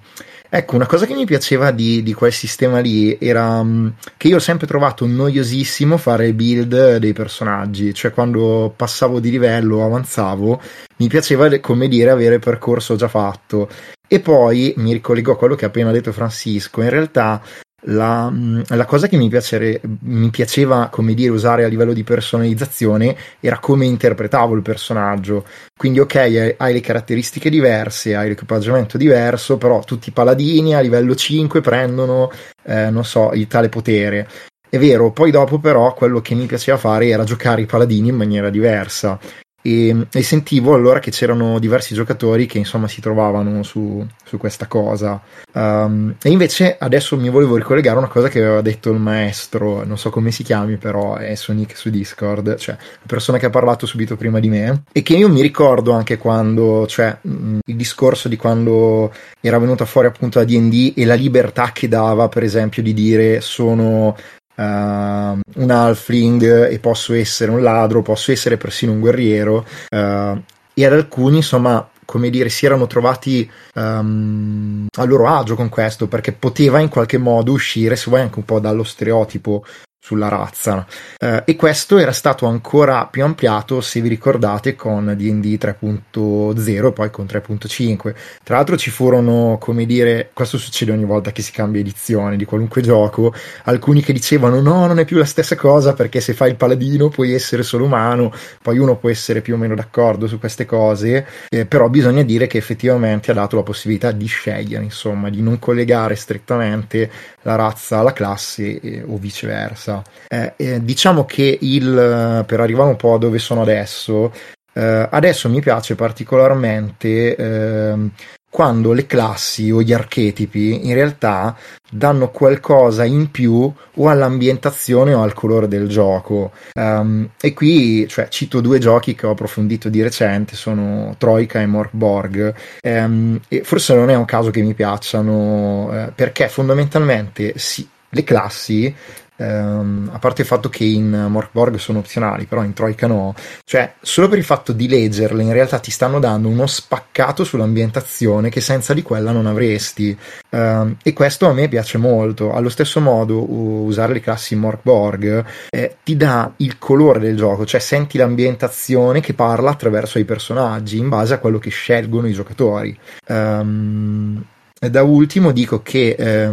[SPEAKER 6] Ecco, una cosa che mi piaceva di, di quel sistema lì era um, che io ho sempre trovato noiosissimo fare il build dei personaggi, cioè quando passavo di livello avanzavo, mi piaceva, come dire, avere il percorso già fatto. E poi mi ricollego a quello che ha appena detto Francisco, in realtà la, mm, la, cosa che mi, piacere, mi, piaceva, dire, usare a livello di personalizzazione era come interpretavo il personaggio. Quindi, ok, hai le caratteristiche diverse, hai l'equipaggiamento diverso, però tutti i paladini a livello 5 prendono, eh, non so, il tale potere. È vero, poi dopo però quello che mi piaceva fare era giocare i paladini in maniera diversa e, e, sentivo allora che c'erano diversi giocatori che insomma si trovavano su, su questa cosa. Um, e invece adesso mi volevo ricollegare a una cosa che aveva detto il maestro. Non so come si chiami però è su Nick su Discord cioè la persona che ha parlato subito prima di me. E che io mi ricordo anche quando cioè mh, il discorso di quando era venuta fuori appunto la D&D e la libertà che dava per esempio di dire sono Uh, un halfling e posso essere un ladro, posso essere persino un guerriero. Uh, e ad alcuni insomma come dire si erano trovati um, a loro agio con questo perché poteva in qualche modo uscire se vuoi anche un po' dallo stereotipo sulla razza. Eh, e questo era stato ancora più ampliato, se vi ricordate, con DD 3.0 e poi con 3.5. Tra l'altro ci furono, come dire, questo succede ogni volta che si cambia edizione di qualunque gioco, alcuni che dicevano no, non è più la stessa cosa perché se fai il paladino puoi essere solo umano, poi uno può essere più o meno d'accordo su queste cose, eh, però bisogna dire che effettivamente ha dato la possibilità di scegliere, insomma, di non collegare strettamente la razza alla classe eh, o viceversa. Eh, eh, diciamo che il, per arrivare un po' a dove sono adesso, eh, adesso mi piace particolarmente ehm, quando le classi o gli archetipi in realtà danno qualcosa in più o all'ambientazione o al colore del gioco. Um, e qui cioè, cito due giochi che ho approfondito di recente, sono Troika e Morkborg. Um, e forse non è un caso che mi piacciono, eh, perché fondamentalmente sì, le classi ehm, a parte il fatto che in Morkborg sono opzionali, però in Troika no, cioè solo per il fatto di leggerle in realtà ti stanno dando uno spaccato sull'ambientazione che senza di quella non avresti ehm, e questo a me piace molto. Allo stesso modo usare le classi in Morkborg eh, ti dà il colore del gioco, cioè senti l'ambientazione che parla attraverso i personaggi in base a quello che scelgono i giocatori. Um, da ultimo dico che eh,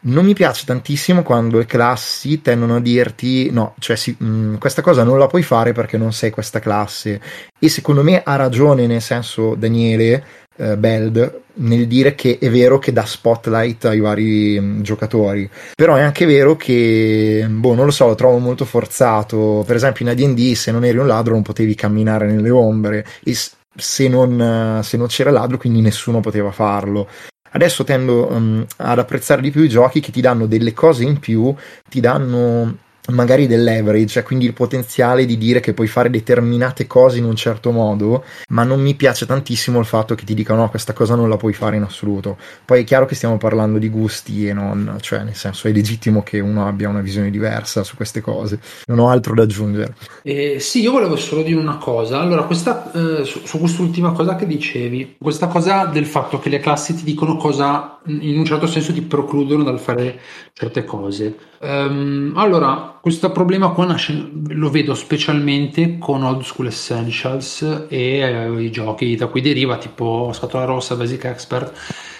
[SPEAKER 6] non mi piace tantissimo quando le classi tendono a dirti no, cioè sì, mh, mm, questa cosa non la puoi fare perché non sei questa classe. E secondo me ha ragione, nel senso, Daniele eh, Beld, nel dire che è vero che dà spotlight ai vari mh, mm, giocatori. Però è anche vero che, boh, non lo so, lo trovo molto forzato. Per esempio in AD&D se non eri un ladro non potevi camminare nelle ombre. E se non, se non, c'era ladro, quindi nessuno poteva farlo. Adesso tendo um, ad apprezzare di più i giochi che ti danno delle cose in più, ti danno magari del leverage, cioè quindi il potenziale di dire che puoi fare determinate cose in un certo modo, ma non mi piace tantissimo il fatto che ti dicano no, questa cosa non la puoi fare in assoluto. Poi è chiaro che stiamo parlando di gusti e non, cioè nel senso è legittimo che uno abbia una visione diversa su queste cose. Non ho altro da aggiungere.
[SPEAKER 1] Eh, sì, io volevo solo dire una cosa. Allora, questa, eh, su, su quest'ultima cosa che dicevi, questa cosa del fatto che le classi ti dicono cosa in un certo senso ti precludono dal fare certe cose. Um, allora, questo problema qua nasce, lo vedo specialmente con Old School Essentials e eh, i giochi da cui deriva, tipo Scatola Rossa, Basic Expert,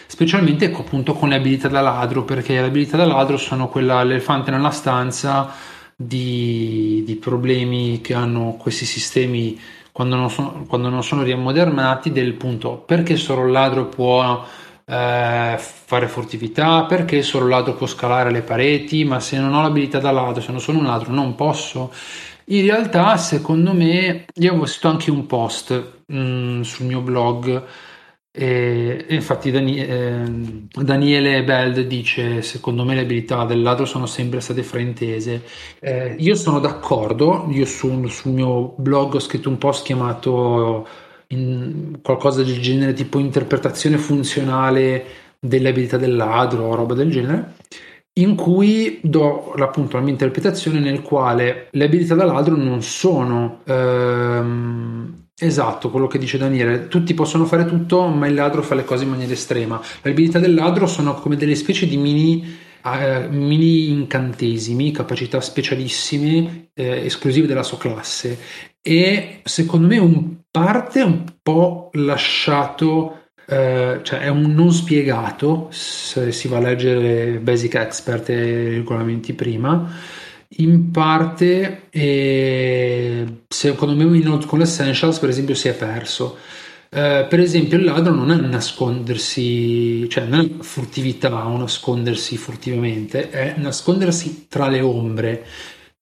[SPEAKER 1] specialmente appunto con le abilità da ladro, perché le abilità da ladro sono quella, l'elefante nella stanza di, di problemi che hanno questi sistemi quando non sono, quando non sono riammodernati, del punto perché solo il ladro può eh, fare furtività, perché solo ladro può scalare le pareti, ma se non ho l'abilità da ladro, se non sono un ladro, non posso. In realtà, secondo me, io avevo scritto anche un post mh, mm, sul mio blog. E, infatti Dani- eh, Daniele Beld dice secondo me le abilità del ladro sono sempre state fraintese eh, io sono d'accordo io sul, sul mio blog ho scritto un post chiamato in qualcosa del genere tipo interpretazione funzionale delle abilità del ladro o roba del genere in cui do appunto la mia interpretazione nel quale le abilità da ladro non sono ehm, esatto quello che dice Daniele. Tutti possono fare tutto ma il ladro fa le cose in maniera estrema. Le abilità del ladro sono come delle specie di mini eh, mini incantesimi, capacità specialissime, eh, esclusive della sua classe. E secondo me un parte un po' lasciato eh, cioè è un non spiegato se si va a leggere Basic Expert e regolamenti prima in parte eh, secondo me in Old School Essentials per esempio si è perso. Eh, per esempio il ladro non è nascondersi cioè non è furtività o nascondersi furtivamente è nascondersi tra le ombre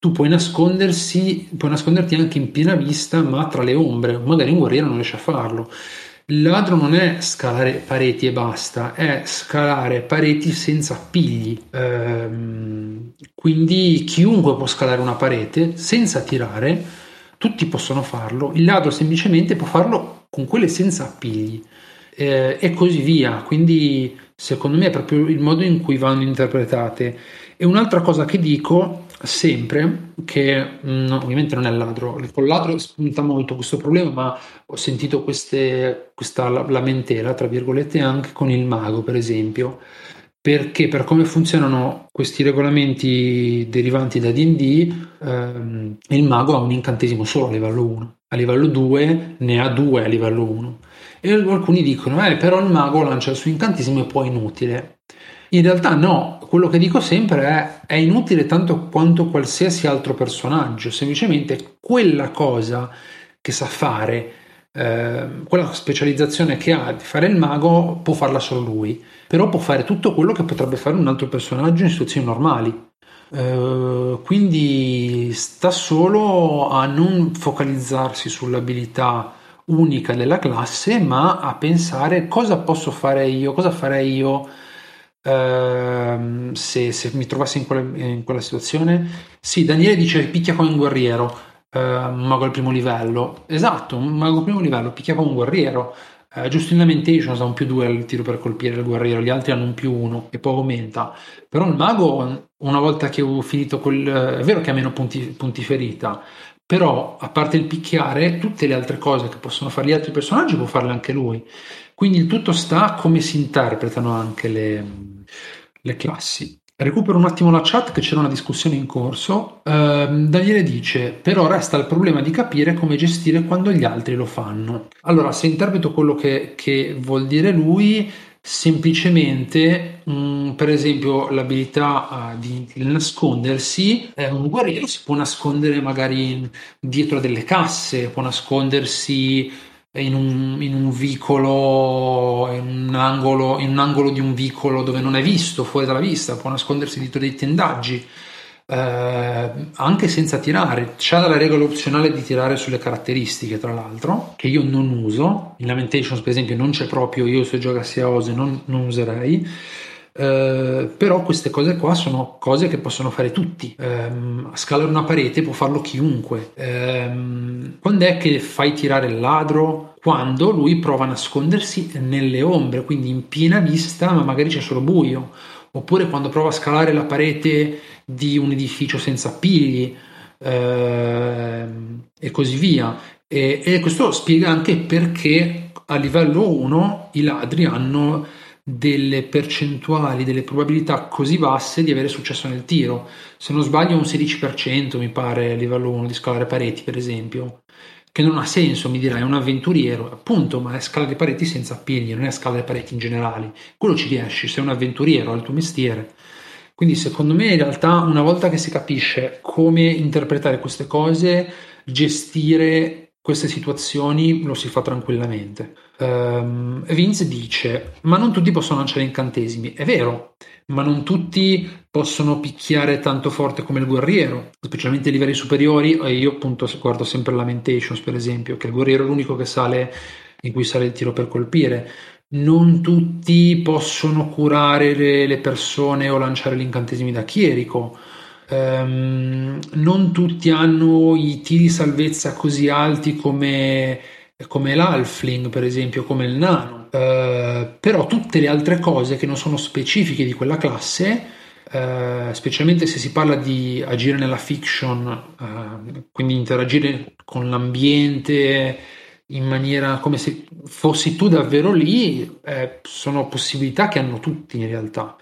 [SPEAKER 1] tu puoi nascondersi, puoi nasconderti anche in piena vista, ma tra le ombre, magari un guerriero non riesce a farlo. Il ladro non è scalare pareti e basta, è scalare pareti senza appigli. Ehm, quindi chiunque può scalare una parete senza tirare, tutti possono farlo. Il ladro semplicemente può farlo con quelle senza appigli eh, e così via. Quindi secondo me è proprio il modo in cui vanno interpretate. E un'altra cosa che dico sempre che mm, no, ovviamente non è ladro, con ladro spunta molto questo problema, ma ho sentito queste, questa lamentela, tra virgolette, anche con il mago, per esempio, perché per come funzionano questi regolamenti derivanti da D&D, ehm, il mago ha un incantesimo solo a livello 1, a livello 2 ne ha due a livello 1. E alcuni dicono, eh, però il mago lancia il suo incantesimo e poi è inutile. In realtà no, quello che dico sempre è è inutile tanto quanto qualsiasi altro personaggio, semplicemente quella cosa che sa fare, eh, quella specializzazione che ha di fare il mago può farla solo lui, però può fare tutto quello che potrebbe fare un altro personaggio in situazioni normali. Uh, quindi sta solo a non focalizzarsi sull'abilità unica della classe, ma a pensare cosa posso fare io, cosa farei io Uh, se, se, mi trovassi in, quelle, in, quella situazione. Sì, Daniele dice picchia come un guerriero, uh, mago al primo livello. Esatto, un mago al primo livello picchia come un guerriero. Uh, giusto in Lamentations ha un più 2 al tiro per colpire il guerriero, gli altri hanno un più 1 e poi aumenta. Però il mago, una volta che ho finito quel... è vero che ha meno punti, punti ferita, però a parte il picchiare, tutte le altre cose che possono fare gli altri personaggi può farle anche lui. Quindi il tutto sta a come si interpretano anche le, le classi. Recupero un attimo la chat che c'era una discussione in corso. Uh, Daniele dice: Però resta il problema di capire come gestire quando gli altri lo fanno. Allora, se interpreto quello che, che vuol dire lui, semplicemente, mh, mm, per esempio, l'abilità uh, di, di, nascondersi, eh, un guerriero si può nascondere magari dietro delle casse, può nascondersi in un, in un vicolo, in un, angolo, in un angolo di un vicolo dove non è visto, fuori dalla vista, può nascondersi dietro dei tendaggi. eh, anche senza tirare. C'è la regola opzionale di tirare sulle caratteristiche, tra l'altro, che io non uso. In Lamentations, per esempio, non c'è proprio. Io se giocassi a Ose non, non userei. Uh, però queste cose qua sono cose che possono fare tutti. Um, scalare una parete può farlo chiunque. Um, quando è che fai tirare il ladro? Quando lui prova a nascondersi nelle ombre, quindi in piena vista, ma magari c'è solo buio. Oppure quando prova a scalare la parete di un edificio senza appigli uh, e così via. E, e questo spiega anche perché a livello 1 i ladri hanno delle percentuali, delle probabilità così basse di avere successo nel tiro. Se non sbaglio un 16% mi pare a livello 1 di scalare pareti, per esempio, che non ha senso, mi dirai, è un avventuriero, appunto, ma è scalare pareti senza appigli, non è scalare pareti in generale. Quello ci riesci, sei un avventuriero, è il tuo mestiere. Quindi secondo me in realtà una volta che si capisce come interpretare queste cose, gestire queste situazioni lo si fa tranquillamente. Um, Vince dice: Ma non tutti possono lanciare incantesimi. È vero, ma non tutti possono picchiare tanto forte come il guerriero, specialmente a livelli superiori. Io appunto guardo sempre Lamentations, per esempio, che il guerriero è l'unico che sale in cui sale il tiro per colpire. Non tutti possono curare le, le persone o lanciare gli incantesimi da chierico Um, non tutti hanno i tiri salvezza così alti come, come l'Alfling, per esempio, come il Nano. Uh, però tutte le altre cose che non sono specifiche di quella classe, uh, specialmente se si parla di agire nella fiction, uh, quindi interagire con l'ambiente in maniera come se fossi tu davvero lì, eh, sono possibilità che hanno tutti in realtà.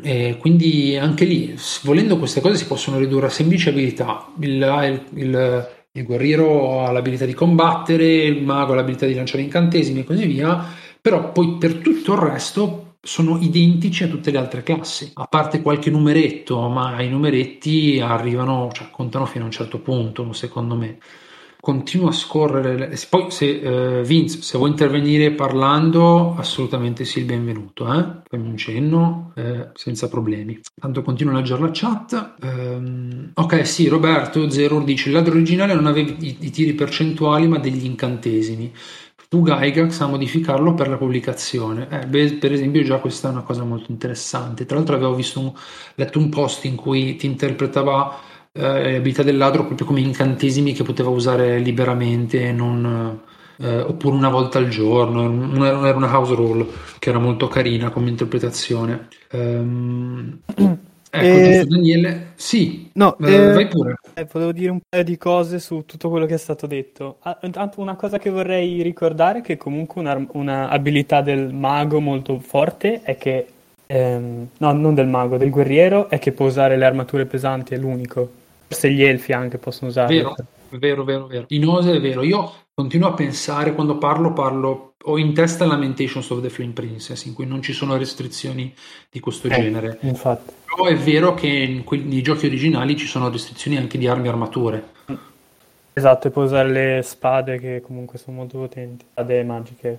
[SPEAKER 1] E quindi anche lì, volendo queste cose si possono ridurre a semplici abilità. Il, il, il, il guerriero ha l'abilità di combattere, il mago ha l'abilità di lanciare incantesimi e così via, però poi per tutto il resto sono identici a tutte le altre classi, a parte qualche numeretto, ma i numeretti arrivano, cioè contano fino a un certo punto, secondo me continua a scorrere. Poi, se uh, Vince, se vuoi intervenire parlando, assolutamente sì, il benvenuto. Eh? Fammi un cenno eh, senza problemi. Tanto continuo a leggere la chat. Um, ok, sì, Roberto Zero dice: Il ladro originale non aveva i, i tiri percentuali, ma degli incantesimi. Tu Gygax a modificarlo per la pubblicazione. Eh, beh, per esempio, già questa è una cosa molto interessante. Tra l'altro, avevo visto un, letto un post in cui ti interpretava eh, abilità del ladro proprio come incantesimi che poteva usare liberamente, non, eh, oppure una volta al giorno. Era, era una house rule che era molto carina come interpretazione. Um, [CLEARS THROAT] ecco, eh, Daniele, sì,
[SPEAKER 2] no, eh, vai pure. Eh, volevo dire un paio di cose su tutto quello che è stato detto. Ah, intanto una cosa che vorrei ricordare è che comunque una, una abilità del mago molto forte è che ehm, no, non del mago, del guerriero è che può usare le armature pesanti, è l'unico. Forse gli elfi anche possono usarlo.
[SPEAKER 1] Vero, vero, vero, vero. In Ose è vero. Io continuo a pensare, quando parlo, parlo, ho in testa Lamentations of the Flame Princess, in cui non ci sono restrizioni di questo eh, genere.
[SPEAKER 2] Infatti.
[SPEAKER 1] Però è vero che in que- nei giochi originali ci sono restrizioni anche di armi e armature.
[SPEAKER 2] Esatto, e puoi usare le spade che comunque sono molto potenti, spade magiche.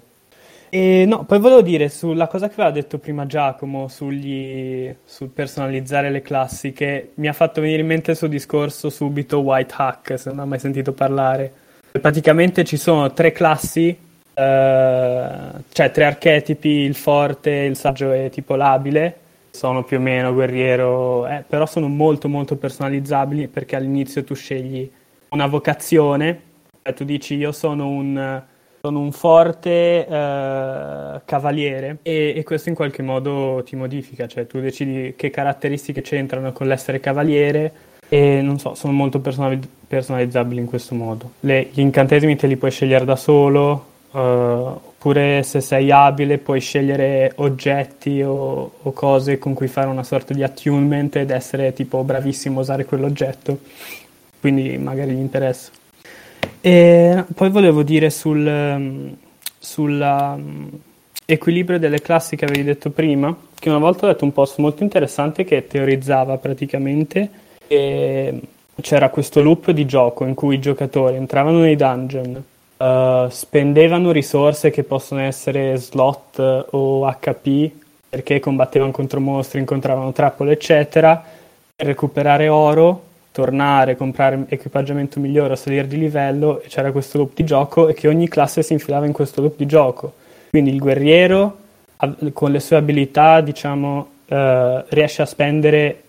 [SPEAKER 2] E no, poi volevo dire sulla cosa che aveva detto prima Giacomo sugli, sul personalizzare le classi, che mi ha fatto venire in mente il suo discorso subito White Hack, se non ha mai sentito parlare. Praticamente ci sono tre classi, eh, cioè tre archetipi, il forte, il saggio e tipo labile, sono più o meno guerriero, eh, però sono molto molto personalizzabili perché all'inizio tu scegli una vocazione, cioè tu dici io sono un sono un forte uh, cavaliere e, e, questo in qualche modo ti modifica, cioè tu decidi che caratteristiche c'entrano con l'essere cavaliere e non so, sono molto personalizzabili in questo modo. Le, gli incantesimi te li puoi scegliere da solo, uh, oppure se sei abile puoi scegliere oggetti o, o, cose con cui fare una sorta di attunement ed essere tipo bravissimo a usare quell'oggetto, quindi magari gli interessa. E poi volevo dire sul, ehm, sull'equilibrio ehm, delle classi che avevi detto prima, che una volta ho letto un post molto interessante che teorizzava praticamente che c'era questo loop di gioco in cui i giocatori entravano nei dungeon, uh, spendevano risorse che possono essere slot o HP perché combattevano contro mostri, incontravano trappole, eccetera, recuperare oro, tornare, comprare equipaggiamento migliore salire di livello e c'era questo loop di gioco e che ogni classe si infilava in questo loop di gioco. Quindi il guerriero con le sue abilità, diciamo, eh, riesce a spendere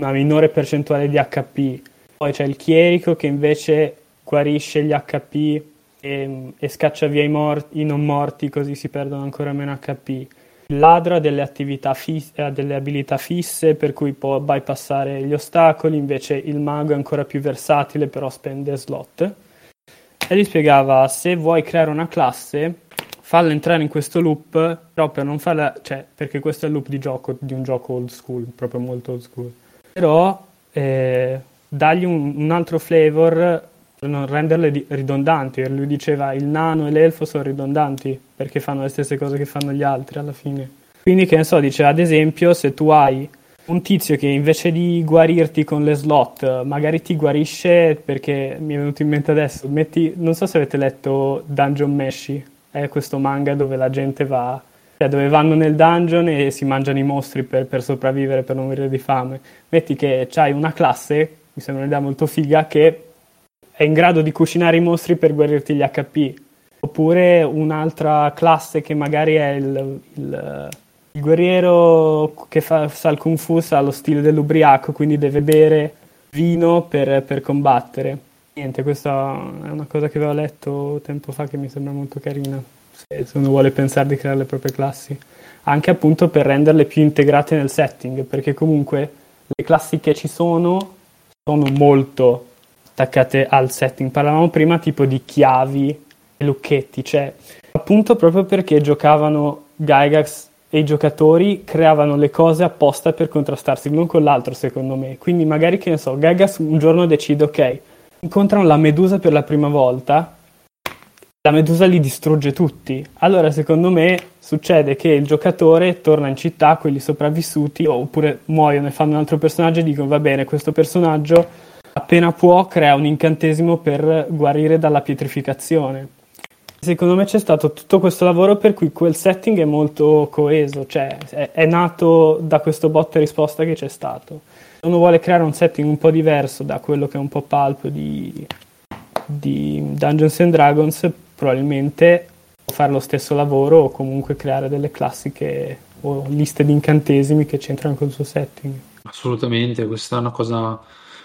[SPEAKER 2] una minore percentuale di HP. Poi c'è il chierico che invece guarisce gli HP e, e scaccia via i, morti, i non morti così si perdono ancora meno HP. Ha delle, fisse, ha delle abilità fisse per cui può bypassare gli ostacoli, invece il mago è ancora più versatile però spende slot. E gli spiegava se vuoi creare una classe falla entrare in questo loop, però per non farla, cioè, perché questo è il loop di gioco, di un gioco old school, proprio molto old school. Però eh, dagli un, un, altro flavor non renderle ridondanti. Lui diceva il nano e l'elfo sono ridondanti perché fanno le stesse cose che fanno gli altri alla fine. Quindi, che ne so, dice ad esempio, se tu hai un tizio che invece di guarirti con le slot, magari ti guarisce perché mi è venuto in mente adesso. Metti, non so se avete letto Dungeon Meshi, è questo manga dove la gente va, cioè dove vanno nel dungeon e si mangiano i mostri per, per sopravvivere, per non morire di fame. Metti che c'hai una classe, mi sembra un'idea molto figa, che è in grado di cucinare i mostri per guarirti gli HP. Oppure un'altra classe che magari è il, il, il guerriero che fa, sa il kung fu, sa lo stile dell'ubriaco, quindi deve bere vino per, per combattere Niente, questa è una cosa che avevo letto tempo fa che mi sembra molto carina, se, se uno vuole pensare di creare le proprie classi, anche appunto per renderle più integrate nel setting, perché comunque le classi che ci sono sono molto attaccate al setting. Parlavamo prima tipo di chiavi e lucchetti, cioè appunto proprio perché giocavano Gygax e i giocatori creavano le cose apposta per contrastarsi l'uno con l'altro, secondo me. Quindi magari che ne so, Gygax un giorno decide ok, incontrano la medusa per la prima volta, la medusa li distrugge tutti. Allora, secondo me, succede che il giocatore torna in città, quelli sopravvissuti, oppure muoiono e fanno un altro personaggio e dicono: Va bene, questo personaggio appena può crea un incantesimo per guarire dalla pietrificazione. Secondo me c'è stato tutto questo lavoro per cui quel setting è molto coeso, cioè è, è nato da questo botta e risposta che c'è stato uno vuole creare un setting un po' diverso da quello che è un po' pulp di, di Dungeons and Dragons, probabilmente può fare lo stesso lavoro o comunque creare delle classiche o liste di incantesimi che c'entrano col suo setting.
[SPEAKER 1] Assolutamente, questa è una cosa,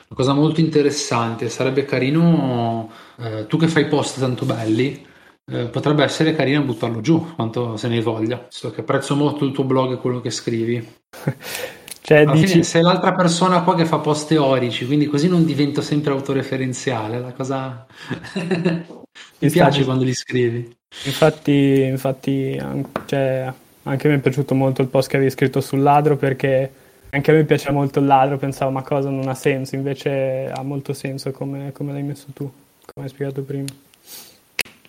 [SPEAKER 1] una cosa molto interessante. Sarebbe carino, eh, tu che fai post tanto belli, eh, potrebbe essere carino buttarlo giù quanto se ne voglia, visto che apprezzo molto il tuo blog e quello che scrivi. [LAUGHS]
[SPEAKER 2] Cioè, dici... fine
[SPEAKER 1] sei l'altra persona qua che fa post teorici, quindi così non divento sempre autoreferenziale. La cosa [LAUGHS] mi piace quando li scrivi.
[SPEAKER 2] Infatti, infatti cioè, anche a me è piaciuto molto il post che avevi scritto sul ladro perché anche a me piace molto il ladro, pensavo ma cosa non ha senso, invece ha molto senso come, come l'hai messo tu, come hai spiegato prima.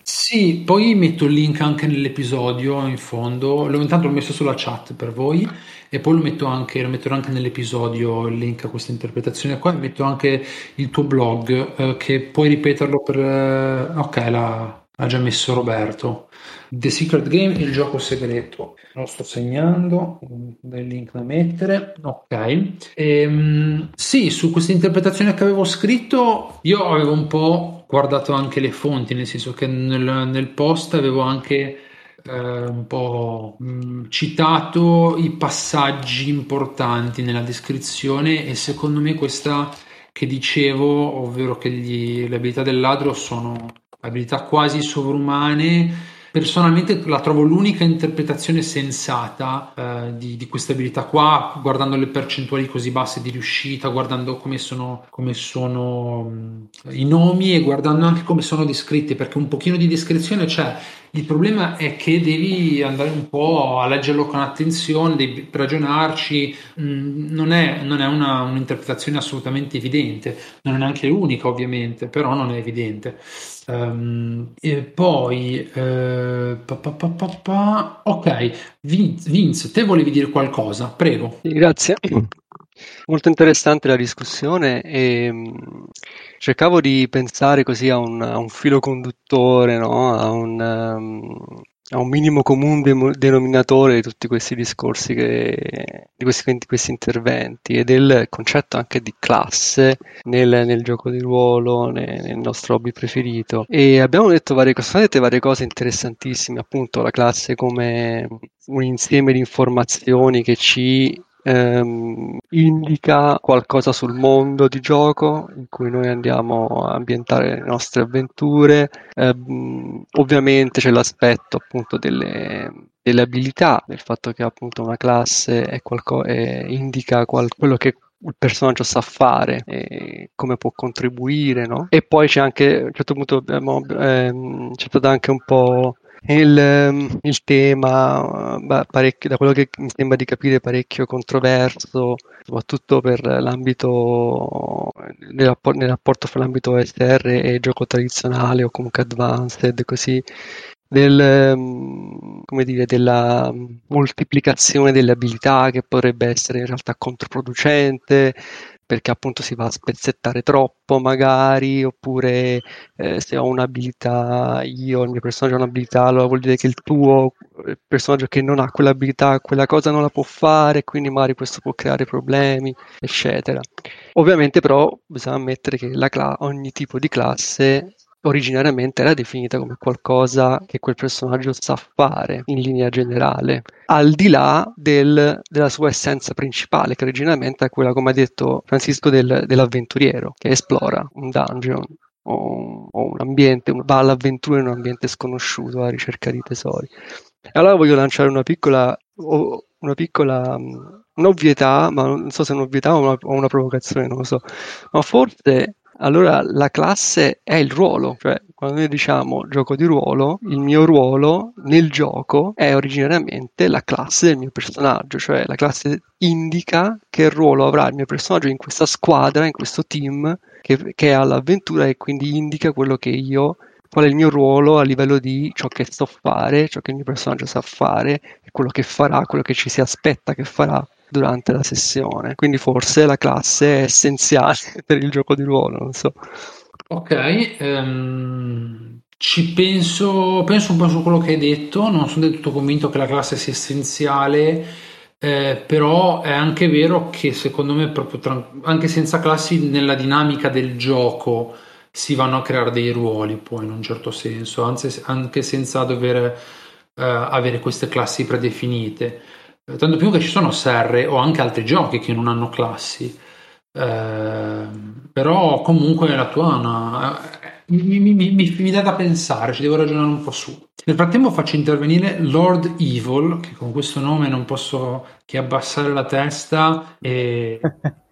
[SPEAKER 1] Sì, poi metto il link anche nell'episodio in fondo, l'ho, intanto l'ho messo sulla chat per voi e poi lo metto anche, lo metterò anche nell'episodio il link a questa interpretazione qua. E metto anche il tuo blog eh, che puoi ripeterlo per... Eh, ok, l'ha, l'ha già messo Roberto. The Secret Game, il gioco segreto. Lo sto segnando, del link da mettere. Ok. Ehm, sì, su questa interpretazione che avevo scritto, io avevo un po' guardato anche le fonti, nel senso che nel, nel post avevo anche eh, un po' mm, citato i passaggi importanti nella descrizione e secondo me questa che dicevo, ovvero che gli, le abilità del ladro sono abilità quasi sovrumane personalmente la trovo l'unica interpretazione sensata eh, di, di, questa abilità qua, guardando le percentuali così basse di riuscita, guardando come sono, come sono mh, i nomi e guardando anche come sono descritti, perché un pochino di descrizione c'è. Il problema è che devi andare un po' a leggerlo con attenzione, devi ragionarci, mh, non è, non è una, un'interpretazione assolutamente evidente, non è neanche l'unica ovviamente, però non è evidente. Um, e poi, eh, pa, pa, pa, ok, Vince, te volevi dire qualcosa? Prego.
[SPEAKER 7] Grazie. Molto interessante la discussione e um, cercavo di pensare così a un, a un filo conduttore, no? a un, um, a un minimo comune denominatore di tutti questi discorsi, che, di, questi, questi interventi e del concetto anche di classe nel, nel gioco di ruolo, nel, nel, nostro hobby preferito. E abbiamo detto varie cose, detto varie cose interessantissime, appunto la classe come un insieme di informazioni che ci ehm, indica qualcosa sul mondo di gioco in cui noi andiamo a ambientare le nostre avventure. Ehm, ovviamente c'è l'aspetto appunto delle, delle abilità, del fatto che appunto una classe è qualco- è, indica qual- quello che il personaggio sa fare e come può contribuire, no? E poi c'è anche, a un certo punto abbiamo, ehm, c'è stato anche un po' il, ehm, il tema, da quello che mi sembra di capire, parecchio controverso, soprattutto per l'ambito, nel, rapporto, nel rapporto fra l'ambito SR e gioco tradizionale o comunque advanced, così, del, ehm, dire, della moltiplicazione delle abilità che potrebbe essere in realtà controproducente, perché appunto si va a spezzettare troppo magari, oppure eh, se ho un'abilità io, il mio personaggio ha un'abilità, allora vuol dire che il tuo il personaggio che non ha quell'abilità, quella cosa non la può fare, quindi magari questo può creare problemi, eccetera. Ovviamente però bisogna ammettere che cla- ogni tipo di classe originariamente era definita come qualcosa che quel personaggio sa fare in linea generale, al di là del, della sua essenza principale, che originariamente è quella, come ha detto Francisco, del, dell'avventuriero, che esplora un dungeon o, o un ambiente, va all'avventura in un ambiente sconosciuto alla ricerca di tesori. E allora voglio lanciare una piccola, una piccola un'ovvietà, ma non so se è un'ovvietà o una, o una provocazione, non lo so, ma forse allora la classe è il ruolo, cioè quando noi diciamo gioco di ruolo, il mio ruolo nel gioco è originariamente la classe del mio personaggio, cioè la classe indica che ruolo avrà il mio personaggio in questa squadra, in questo team che, che è all'avventura e quindi indica quello che io qual è il mio ruolo a livello di ciò che so fare, ciò che il mio personaggio sa fare, quello che farà, quello che ci si aspetta che farà durante la sessione. Quindi forse la classe è essenziale [LAUGHS] per il gioco di ruolo, non so.
[SPEAKER 1] Ok, um, ci penso, penso un po' su quello che hai detto, non sono del tutto convinto che la classe sia essenziale, eh, però è anche vero che secondo me proprio tra, anche senza classi nella dinamica del gioco si vanno a creare dei ruoli poi in un certo senso, anzi, anche senza dover eh, avere queste classi predefinite. Tanto più che ci sono serre o anche altri giochi che non hanno classi. Eh, però comunque la tua una, mi, mi, mi, mi, dà da pensare, ci devo ragionare un po' su. Nel frattempo faccio intervenire Lord Evil, che con questo nome non posso che abbassare la testa e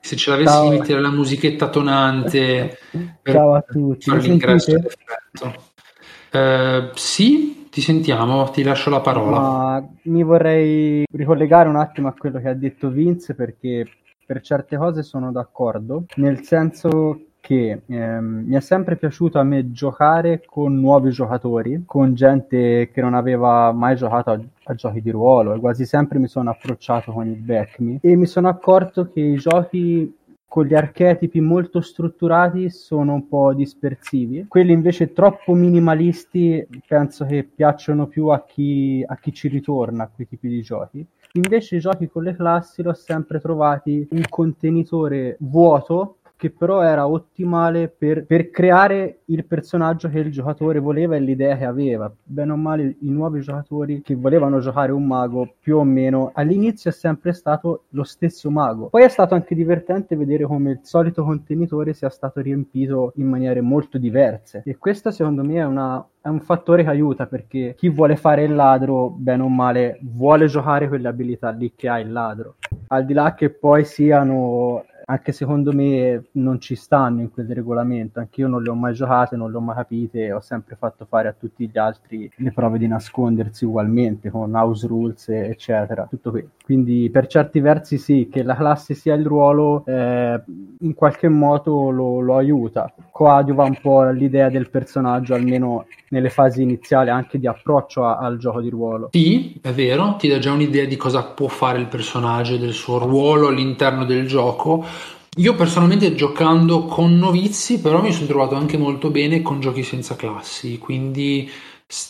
[SPEAKER 1] se ce l'avessi Ciao. mettere la musichetta tonante
[SPEAKER 8] per Ciao a tutti.
[SPEAKER 1] fare l'ingresso perfetto. Eh, sì, ti sentiamo, ti lascio la parola.
[SPEAKER 8] Ma mi vorrei ricollegare un attimo a quello che ha detto Vince perché per certe cose sono d'accordo, nel senso che ehm, mi è sempre piaciuto a me giocare con nuovi giocatori, con gente che non aveva mai giocato a, a giochi di ruolo e quasi sempre mi sono approcciato con il back e mi sono accorto che i giochi con gli archetipi molto strutturati sono un po' dispersivi. Quelli invece troppo minimalisti penso che piacciono più a chi, a chi ci ritorna a quei tipi di giochi. Invece i giochi con le classi l'ho sempre trovati un contenitore vuoto che però era ottimale per, per, creare il personaggio che il giocatore voleva e l'idea che aveva. Bene o male, i nuovi giocatori che volevano giocare un mago, più o meno all'inizio è sempre stato lo stesso mago. Poi è stato anche divertente vedere come il solito contenitore sia stato riempito in maniere molto diverse. E questo, secondo me, è una, è un fattore che aiuta perché chi vuole fare il ladro, bene o male, vuole giocare quelle abilità lì che ha il ladro. Al di là che poi siano anche secondo me non ci stanno in quel regolamento. Anch'io non le ho mai giocate, non le ho mai capite, ho sempre fatto fare a tutti gli altri le prove di nascondersi ugualmente con house rules, eccetera. Tutto qui. Quindi per certi versi sì, che la classe sia il ruolo eh, in qualche modo lo, lo aiuta. Coadiuva un po' l'idea del personaggio, almeno nelle fasi iniziali, anche di approccio a, al gioco di ruolo.
[SPEAKER 1] Sì, è vero, ti dà già un'idea di cosa può fare il personaggio, del suo ruolo all'interno del gioco io personalmente giocando con novizi, però mi sono trovato anche molto bene con giochi senza classi, quindi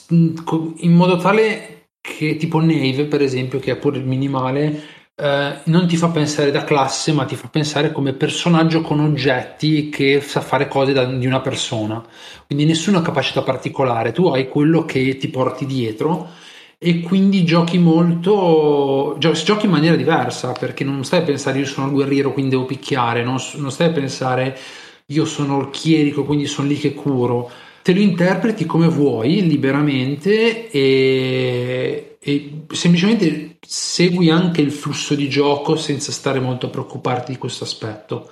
[SPEAKER 1] in modo tale che tipo Nave, per esempio, che è pure minimale, eh, non ti fa pensare da classe, ma ti fa pensare come personaggio con oggetti che sa fare cose da, di una persona. Quindi nessuna capacità particolare, tu hai quello che ti porti dietro e quindi giochi molto gio- giochi in maniera diversa perché non stai a pensare io sono il guerriero quindi devo picchiare non, non stai a pensare io sono il chierico quindi sono lì che curo. Te lo interpreti come vuoi liberamente e, e semplicemente segui anche il flusso di gioco senza stare molto a preoccuparti di questo aspetto.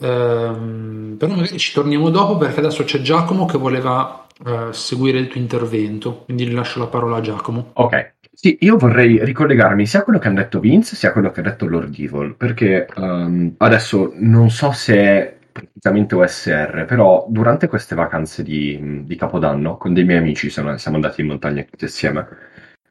[SPEAKER 1] Ehm, però magari ci torniamo dopo perché adesso c'è Giacomo che voleva uh, seguire il tuo intervento, quindi lascio la parola a Giacomo.
[SPEAKER 4] Ok. Sì, io vorrei ricollegarmi sia a quello che ha detto Vince sia a quello che ha detto Lord Evil, perché um, adesso non so se è praticamente OSR, però durante queste vacanze di, di Capodanno con dei miei amici sono, siamo andati in montagna tutti insieme.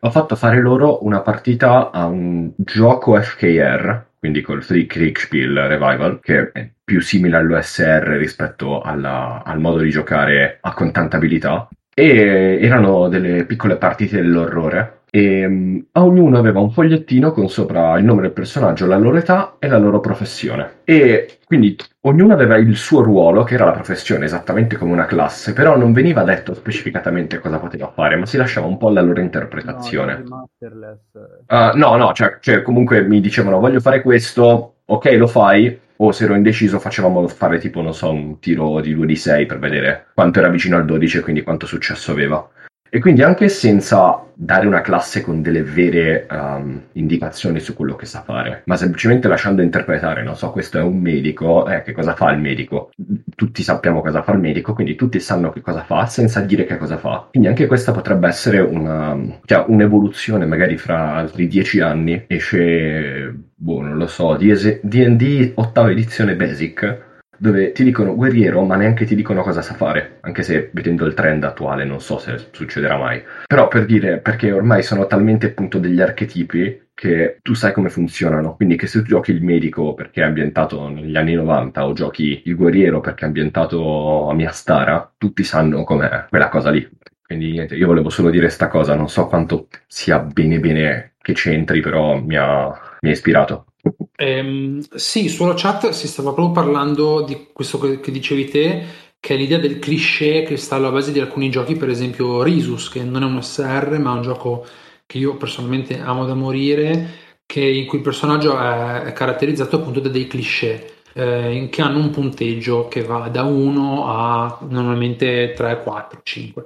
[SPEAKER 4] Ho fatto fare loro una partita a un gioco FKR, quindi col Three Kriegspiel Revival, che è più simile all'OSR rispetto alla, al modo di giocare a contantabilità. E erano delle piccole partite dell'orrore e um, a ognuno aveva un fogliettino con sopra il nome del personaggio, la loro età e la loro professione. E quindi ognuno aveva il suo ruolo, che era la professione, esattamente come una classe, però non veniva detto specificatamente cosa poteva fare, ma si lasciava un po' alla loro interpretazione. No, uh, no, no cioè, cioè comunque mi dicevano voglio fare questo, ok lo fai, o se ero indeciso facevamo fare tipo, non so, un tiro di 2 di 6 per vedere quanto era vicino al 12 e quindi quanto successo aveva. E quindi anche senza dare una classe con delle vere um, indicazioni su quello che sa fare, ma semplicemente lasciando interpretare, non so, questo è un medico, eh, che cosa fa il medico? Tutti sappiamo cosa fa il medico, quindi tutti sanno che cosa fa senza dire che cosa fa. Quindi anche questa potrebbe essere una, cioè, un'evoluzione, magari fra altri dieci anni esce, boh, non lo so, D&D ottava edizione Basic, dove ti dicono guerriero, ma neanche ti dicono cosa sa fare, anche se vedendo il trend attuale non so se succederà mai. Però per dire, perché ormai sono talmente appunto degli archetipi che tu sai come funzionano, quindi che se tu giochi il medico perché è ambientato negli anni 90 o giochi il guerriero perché è ambientato a Miastara, tutti sanno com'è quella cosa lì. Quindi niente, io volevo solo dire questa cosa, non so quanto sia bene bene che c'entri, però mi ha, mi ha ispirato.
[SPEAKER 1] Ehm, sì, sulla chat si stava proprio parlando di questo che, che, dicevi te, che è l'idea del cliché che sta alla base di alcuni giochi, per esempio Risus, che non è un SR, ma è un gioco che io personalmente amo da morire, che, in cui il personaggio è, è caratterizzato appunto da dei cliché. Eh, che hanno un punteggio che va da 1 a normalmente 3, 4, 5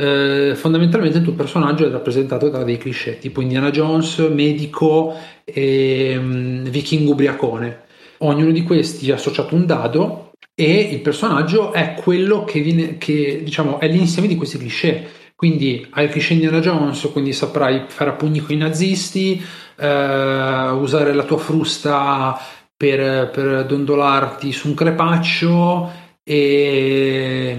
[SPEAKER 1] eh, fondamentalmente il tuo personaggio è rappresentato da dei cliché tipo Indiana Jones, medico e um, vichingo ubriacone. Ognuno di questi ha associato un dado e il personaggio è quello che, viene, che diciamo, è l'insieme di questi cliché. Quindi hai il cliché Indiana Jones, quindi saprai fare a pugni con i nazisti, eh, usare la tua frusta per, per dondolarti su un crepaccio e,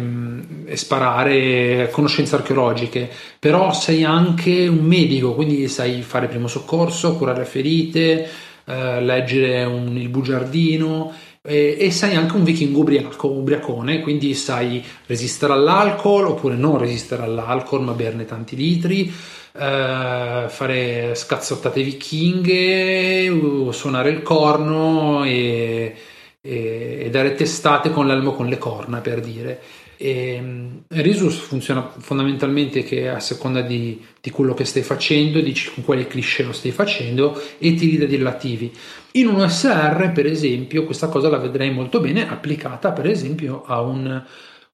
[SPEAKER 1] e, sparare conoscenze archeologiche, però sei anche un medico, quindi sai fare primo soccorso, curare ferite, eh, leggere un, il bugiardino e, e, sei anche un vichingo ubriaco, ubriacone, quindi sai resistere all'alcol oppure non resistere all'alcol ma berne tanti litri. Uh, fare scazzottate vichinghe, suonare il corno e, e, e dare testate con l'elmo con le corna per dire. E, ehm, Risus funziona fondamentalmente che a seconda di, di, quello che stai facendo, dici con quale cliché lo stai facendo e tiri dei relativi. In un OSR, per esempio, questa cosa la vedrei molto bene applicata, per esempio, a un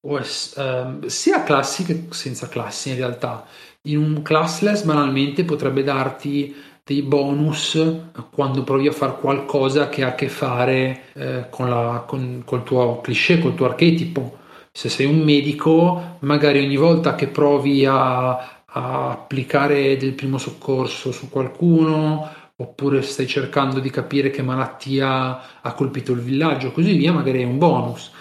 [SPEAKER 1] OS, eh, sia classi che senza classi in realtà. In un classless banalmente potrebbe darti dei bonus quando provi a fare qualcosa che ha a che fare eh, con, la, con col tuo cliché, col tuo archetipo. Se sei un medico, magari ogni volta che provi a, a applicare del primo soccorso su qualcuno, oppure stai cercando di capire che malattia ha colpito il villaggio, così via, magari è un bonus.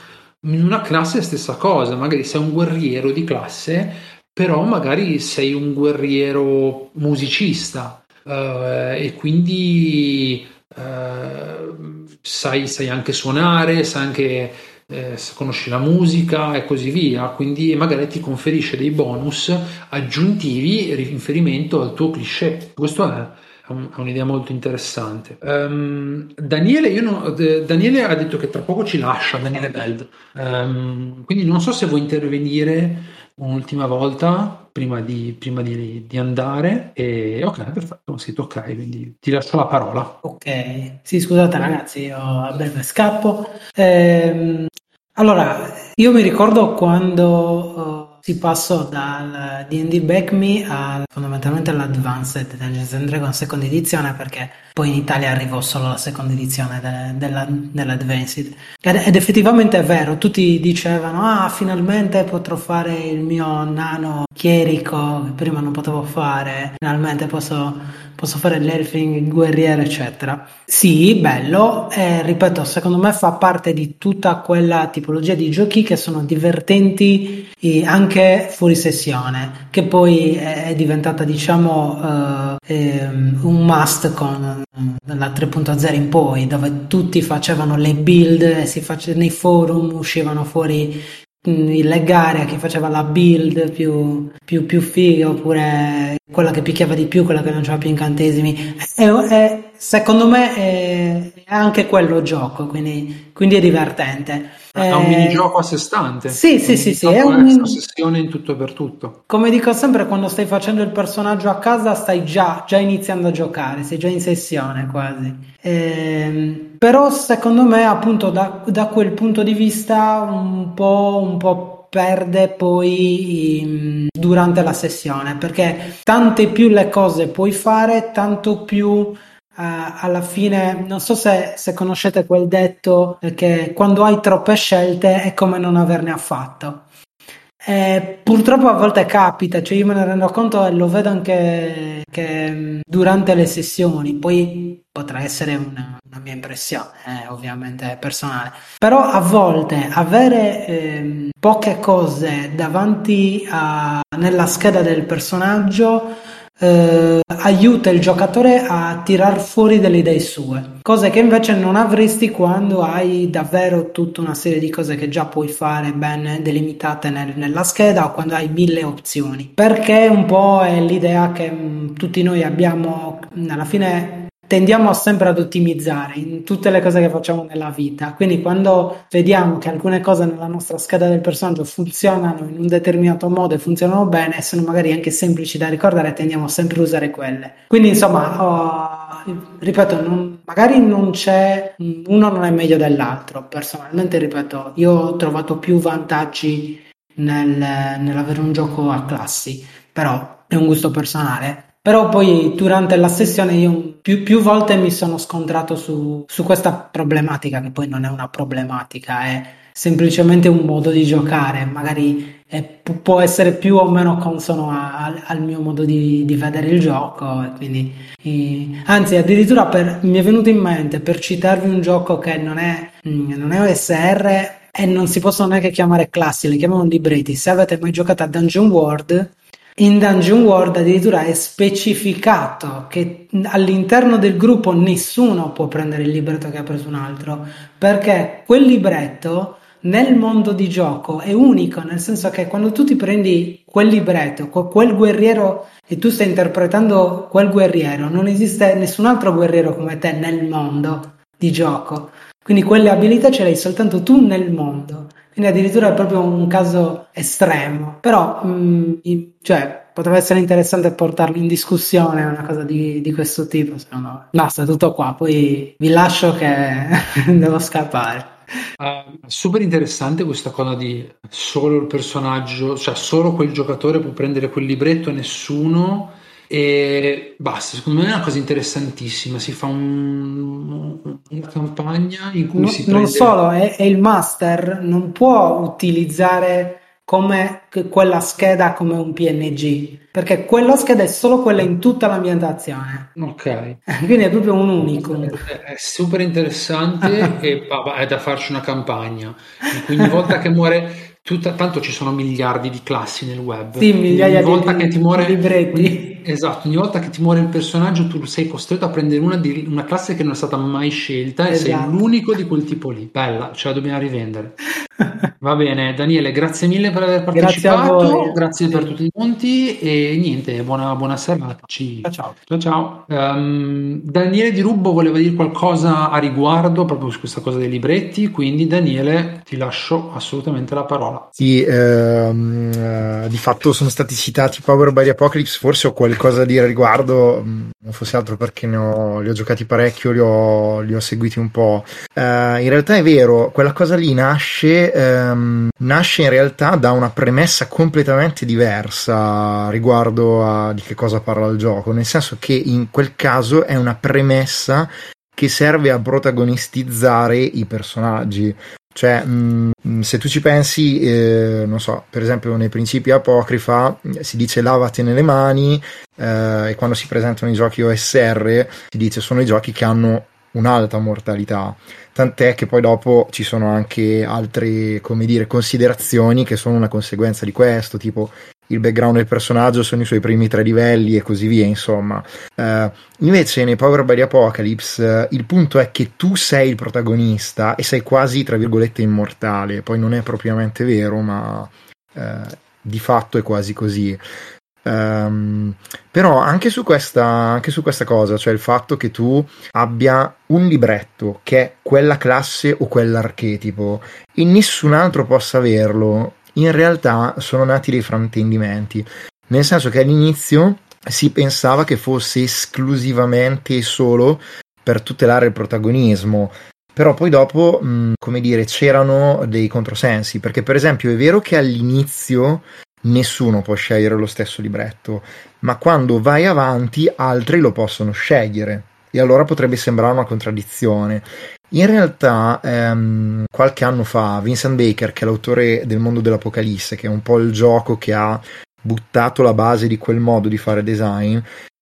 [SPEAKER 1] In una classe è stessa cosa, magari sei un guerriero di classe, però magari sei un guerriero musicista uh, e quindi uh, sai, sai, anche suonare, sai anche eh, conosci la musica e così via, quindi magari ti conferisce dei bonus aggiuntivi in riferimento al tuo cliché. Questo è un'idea molto interessante. Um, Daniele, non, Daniele, ha detto che tra poco ci lascia, Daniele Beld. Um, quindi non so se vuoi intervenire un'ultima volta prima di, prima di, di andare. E, ok, perfetto, scritto ok, quindi ti lascio la parola.
[SPEAKER 3] Ok, sì, scusate ragazzi, io a breve scappo. Ehm, allora, io mi ricordo quando... Uh, si passò dal D&D Back Me a, fondamentalmente all'Advanced Dungeons and Dragons seconda edizione perché poi in Italia arrivò solo la seconda edizione de, della, dell'Advanced. Ed, ed, effettivamente è vero tutti dicevano ah finalmente potrò fare il mio nano chierico che prima non potevo fare finalmente posso posso fare l'elfing, il guerriero, eccetera. Sì, bello, eh, ripeto, secondo me fa parte di tutta quella tipologia di giochi che sono divertenti anche fuori sessione, che poi è diventata, diciamo, eh, ehm, un must con la 3.0 in poi, dove tutti facevano le build, si face- nei forum uscivano fuori le gare a chi faceva la build più, più, più figa oppure quella che picchiava di più, quella che aveva più incantesimi. E, e, secondo me è, è, anche quello gioco, quindi, quindi è divertente.
[SPEAKER 1] È un eh, minigioco a sé stante.
[SPEAKER 3] Sì, sì, sì, sì.
[SPEAKER 1] È una sessione in tutto e per tutto.
[SPEAKER 3] Come dico sempre, quando stai facendo il personaggio a casa, stai già, già iniziando a giocare, sei già in sessione quasi. Eh, però secondo me, appunto, da, da, quel punto di vista, un po', un po' perde poi um, durante la sessione perché tante più le cose puoi fare, tanto più alla fine non so se, se, conoscete quel detto che quando hai troppe scelte è come non averne affatto. Eh, purtroppo a volte capita, cioè io me ne rendo conto e lo vedo anche che durante le sessioni, poi potrà essere una, una mia impressione, eh, ovviamente personale, però a volte avere eh, poche cose davanti a, nella scheda del personaggio eh, aiuta il giocatore a tirar fuori delle idee sue, cose che invece non avresti quando hai davvero tutta una serie di cose che già puoi fare ben delimitate nel, nella scheda o quando hai mille opzioni. Perché un po' è l'idea che mh, mm, tutti noi abbiamo alla fine tendiamo sempre ad ottimizzare in tutte le cose che facciamo nella vita. Quindi quando vediamo che alcune cose nella nostra scheda del personaggio funzionano in un determinato modo e funzionano bene, sono magari anche semplici da ricordare, tendiamo sempre a usare quelle. Quindi insomma, oh, ripeto, non, magari non c'è, uno non è meglio dell'altro. Personalmente, ripeto, io ho trovato più vantaggi nel, nell'avere un gioco a classi, però è un gusto personale. Però poi durante la sessione io più, più volte mi sono scontrato su, su, questa problematica, che poi non è una problematica, è semplicemente un modo di giocare, magari è, può essere più o meno consono a, a, al mio modo di, di, vedere il gioco. Quindi, e, anzi, addirittura per, mi è venuto in mente per citarvi un gioco che non è, mm, non è OSR e non si possono neanche chiamare classi, li chiamano libretti. Se avete mai giocato a Dungeon World, in Dungeon World addirittura è specificato che all'interno del gruppo nessuno può prendere il libretto che ha preso un altro, perché quel libretto nel mondo di gioco è unico, nel senso che quando tu ti prendi quel libretto, quel guerriero e tu stai interpretando quel guerriero, non esiste nessun altro guerriero come te nel mondo di gioco. Quindi quelle abilità ce le hai soltanto tu nel mondo. Quindi addirittura è proprio un caso estremo. Però, mh, mm, cioè, potrebbe essere interessante portarlo in discussione, una cosa di, di questo tipo, secondo me. Basta, tutto qua. Poi vi lascio che [LAUGHS] devo scappare.
[SPEAKER 1] Uh, super interessante questa cosa di solo il personaggio, cioè solo quel giocatore può prendere quel libretto nessuno e basta, secondo me è una cosa interessantissima. Si fa un, una campagna in cui
[SPEAKER 3] no,
[SPEAKER 1] si prende.
[SPEAKER 3] Non solo, è, è, il master non può utilizzare come quella scheda come un PNG perché quella scheda è solo quella in tutta l'ambientazione.
[SPEAKER 1] Ok,
[SPEAKER 3] quindi è proprio un unico.
[SPEAKER 1] È super interessante [LAUGHS] e è da farci una campagna. Quindi ogni volta che muore tutta, tanto ci sono miliardi di classi nel web.
[SPEAKER 3] Sì, migliaia
[SPEAKER 1] ogni volta
[SPEAKER 3] di,
[SPEAKER 1] che ti muore,
[SPEAKER 3] libretti
[SPEAKER 1] esatto, ogni volta che ti muore il personaggio tu sei costretto a prendere una, di, una classe che non è stata mai scelta e sei
[SPEAKER 3] Esatto.
[SPEAKER 1] l'unico di quel tipo lì. Bella, ce la dobbiamo rivendere. [LAUGHS] Va bene, Daniele, grazie mille per aver
[SPEAKER 3] Grazie a
[SPEAKER 1] partecipato,
[SPEAKER 3] voi.
[SPEAKER 1] grazie per tutti i monti e niente, buona, buona serata. Ci...
[SPEAKER 3] Ciao, ciao.
[SPEAKER 1] Ciao ciao. Ehm, Daniele Di Rubbo voleva dire qualcosa a riguardo proprio su questa cosa dei libretti, quindi Daniele ti lascio assolutamente la parola.
[SPEAKER 6] Sì, ehm, eh, di fatto sono stati citati Power by the Apocalypse, forse ho qualcosa da dire a riguardo, non fosse altro perché ne ho, li ho giocati parecchio, li ho, li ho seguiti un po'. Eh, in realtà è vero, quella cosa lì nasce, ehm, nasce in realtà da una premessa completamente diversa riguardo a di che cosa parla il gioco, nel senso che in quel caso è una premessa che serve a protagonistizzare i personaggi. Cioè, mh, se tu ci pensi, eh, non so, per esempio nei principi apocrifa eh, si dice lavatene le mani eh, e quando si presentano i giochi OSR si dice sono i giochi che hanno un'alta mortalità. Tant'è che poi dopo ci sono anche altre, come dire, considerazioni che sono una conseguenza di questo, tipo il background del personaggio sono i suoi primi tre livelli e così via, insomma. Eh, invece nei Power by Apocalypse eh, il punto è che tu sei il protagonista e sei quasi, tra virgolette, immortale. Poi non è propriamente vero, ma eh, di fatto è quasi così. Ehm, però anche su, questa, anche su questa cosa, cioè il fatto che tu abbia un libretto che è quella classe o quell'archetipo e nessun altro possa averlo, in realtà sono nati dei fraintendimenti. Nel senso che all'inizio si pensava che fosse esclusivamente e solo per tutelare il protagonismo. Però poi dopo, mh, come dire, c'erano dei controsensi, perché per esempio è vero che all'inizio nessuno può scegliere lo stesso libretto, ma quando vai avanti altri lo possono scegliere e allora potrebbe sembrare una contraddizione. In realtà, ehm, qualche anno fa, Vincent Baker, che è l'autore del mondo dell'Apocalisse, che è un po' il gioco che ha buttato la base di quel modo di fare design,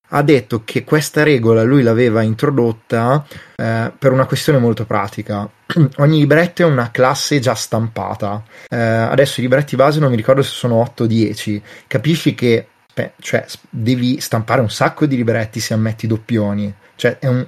[SPEAKER 6] ha detto che questa regola lui l'aveva introdotta eh, per una questione molto pratica. [CLEARS THROAT] Ogni libretto è una classe già stampata. Eh, adesso i libretti base non mi ricordo se sono 8 o 10. Capisci che beh, cioè, devi stampare un sacco di libretti se ammetti doppioni. Cioè, è, un,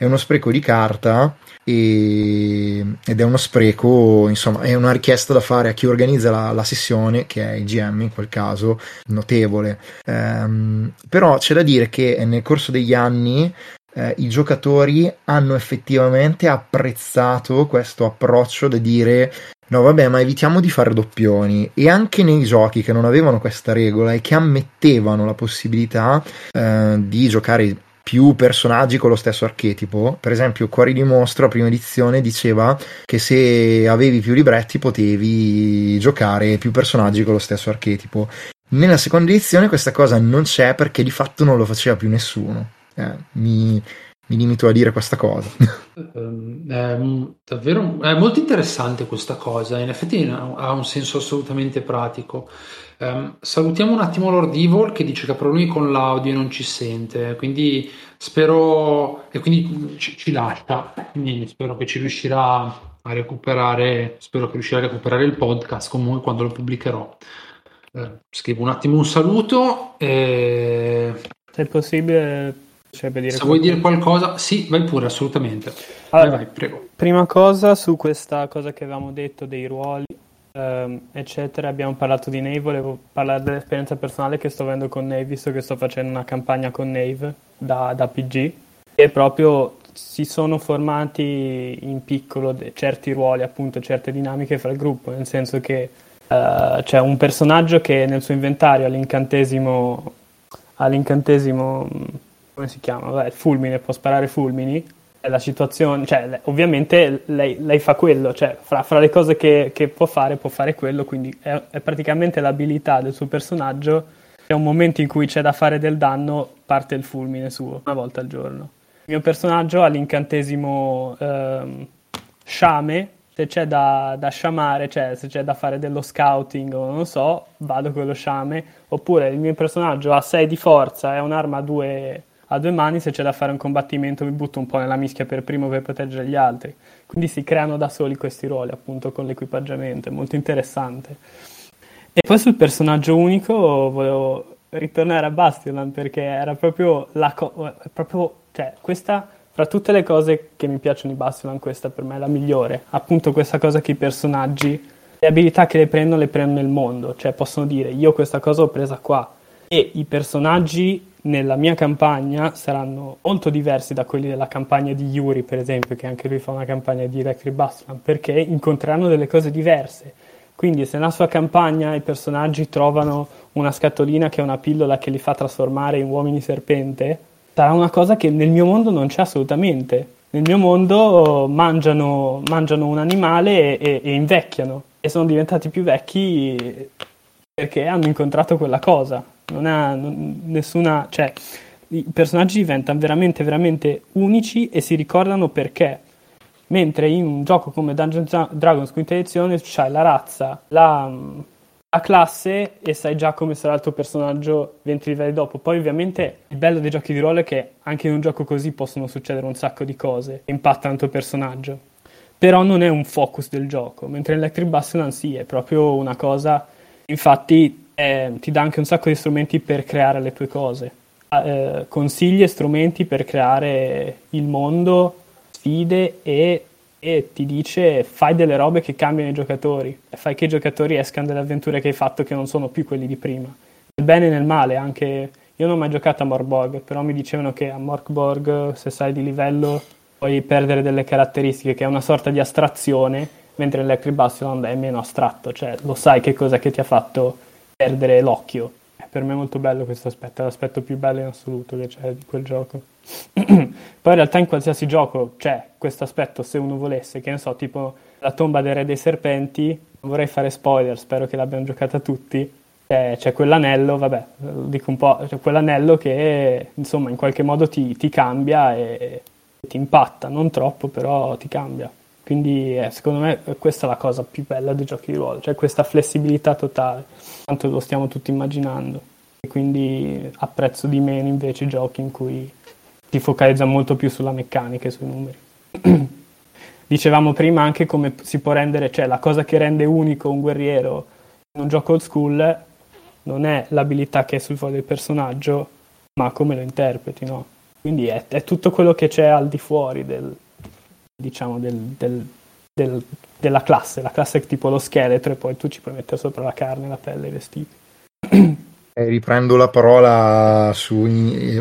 [SPEAKER 6] è uno spreco di carta e, ed è uno spreco, insomma, è una richiesta da fare a chi organizza la, la sessione, che è il GM in quel caso, notevole. Ehm, però c'è da dire che nel corso degli anni eh, i giocatori hanno effettivamente apprezzato questo approccio da dire no vabbè ma evitiamo di fare doppioni e anche nei giochi che non avevano questa regola e che ammettevano la possibilità eh, di giocare più personaggi con lo stesso archetipo. Per esempio, Cuori di Mostro, prima edizione, diceva che se avevi più libretti potevi giocare più personaggi con lo stesso archetipo. Nella seconda edizione questa cosa non c'è perché di fatto non lo faceva più nessuno. Eh, mi, mi limito a dire questa cosa. [LAUGHS]
[SPEAKER 1] Ehm, È davvero è molto interessante questa cosa, in effetti ha un senso assolutamente pratico. Um, salutiamo un attimo Lord Evil che dice che ha problemi con l'audio e non ci sente, quindi spero e quindi ci, ci lascia, quindi spero che ci riuscirà a recuperare, spero che riuscirà a recuperare il podcast comunque quando lo pubblicherò. Eh, scrivo un attimo un saluto e
[SPEAKER 2] Se è possibile, dire
[SPEAKER 1] se vuoi
[SPEAKER 2] qualcosa.
[SPEAKER 1] dire qualcosa, sì, vai pure, assolutamente.
[SPEAKER 2] Allora,
[SPEAKER 1] vai, vai, prego.
[SPEAKER 2] Prima cosa su questa cosa che avevamo detto dei ruoli, ehm, eccetera, abbiamo parlato di Nave, volevo parlare dell'esperienza personale che sto avendo con Nave, visto che sto facendo una campagna con Nave da, da PG e proprio si sono formati in piccolo de- certi ruoli, appunto certe dinamiche fra il gruppo, nel senso che eh, c'è un personaggio che nel suo inventario all'incantesimo, all'incantesimo, come si chiama? Vabbè, il fulmine, può sparare fulmini, è la situazione, cioè ovviamente lei, lei fa quello, cioè fra, fra le cose che, che può fare, può fare quello, quindi è, è praticamente l'abilità del suo personaggio, c'è un momento in cui c'è da fare del danno, parte il fulmine suo, una volta al giorno. Il mio personaggio ha l'incantesimo ehm, sciame, se c'è da, da sciamare, cioè se c'è da fare dello scouting o non so, vado con lo sciame, oppure il mio personaggio ha 6 di forza, è un'arma a due, a due mani, se c'è da fare un combattimento mi butto un po' nella mischia per primo per proteggere gli altri. Quindi si creano da soli questi ruoli, appunto con l'equipaggiamento, è molto interessante. E poi sul personaggio unico volevo ritornare a Bastionland perché era proprio la co- proprio, cioè, questa fra tutte le cose che mi piacciono di Bastionland, questa per me è la migliore. Appunto questa cosa che i personaggi, le abilità che le prendono, le prendono nel mondo. Cioè possono dire, io questa cosa l'ho presa qua. E i personaggi nella mia campagna saranno molto diversi da quelli della campagna di Yuri, per esempio, che anche lui fa una campagna di Electric Bastionland, perché incontreranno delle cose diverse. Quindi se nella sua campagna i personaggi trovano una scatolina che è una pillola che li fa trasformare in uomini serpente, sarà una cosa che nel mio mondo non c'è assolutamente. Nel mio mondo mangiano, mangiano un animale e, e invecchiano e sono diventati più vecchi perché hanno incontrato quella cosa. Non ha nessuna. cioè, i personaggi diventano veramente, veramente unici e si ricordano perché. Mentre in un gioco come Dungeons Dragons quinta edizione c'hai la razza, la, a classe e sai già come sarà il tuo personaggio 20 livelli dopo. Poi ovviamente il bello dei giochi di ruolo è che anche in un gioco così possono succedere un sacco di cose che impattano il tuo personaggio. Però non è un focus del gioco, mentre in Electric Bastion sì, è proprio una cosa... Infatti eh, ti dà anche un sacco di strumenti per creare le tue cose. Eh, consigli e strumenti per creare il mondo, sfide e e ti dice fai delle robe che cambiano i giocatori, fai che i giocatori escano dalle avventure che hai fatto che non sono più quelli di prima. Nel bene e nel male, anche io non ho mai giocato a Morborg, però mi dicevano che a Morborg se sai di livello puoi perdere delle caratteristiche, che è una sorta di astrazione, mentre Electric Bastion è meno astratto, cioè lo sai che cosa che ti ha fatto perdere l'occhio. Per me è molto bello questo aspetto, è l'aspetto più bello in assoluto che c'è di quel gioco. [CLEARS THROAT] Poi in realtà in qualsiasi gioco c'è questo aspetto, se uno volesse, che ne so, tipo la tomba del re dei serpenti, vorrei fare spoiler, spero che l'abbiano giocata tutti, c'è, c'è quell'anello, vabbè, lo dico un po', c'è quell'anello che insomma in qualche modo ti, ti cambia e ti impatta, non troppo, però ti cambia. Quindi eh, secondo me questa è la cosa più bella dei giochi di ruolo, cioè questa flessibilità totale, tanto lo stiamo tutti immaginando. E quindi apprezzo di meno invece giochi in cui si focalizza molto più sulla meccanica e sui numeri. [CLEARS THROAT] Dicevamo prima anche come si può rendere, cioè la cosa che rende unico un guerriero in un gioco old school non è l'abilità che è sul fuori del personaggio, ma come lo interpreti, no? Quindi è, è, tutto quello che c'è al di fuori del, diciamo, del, del, del, della classe. La classe è tipo lo scheletro e poi tu ci puoi mettere sopra la carne, la pelle, i vestiti.
[SPEAKER 6] Eh, riprendo la parola su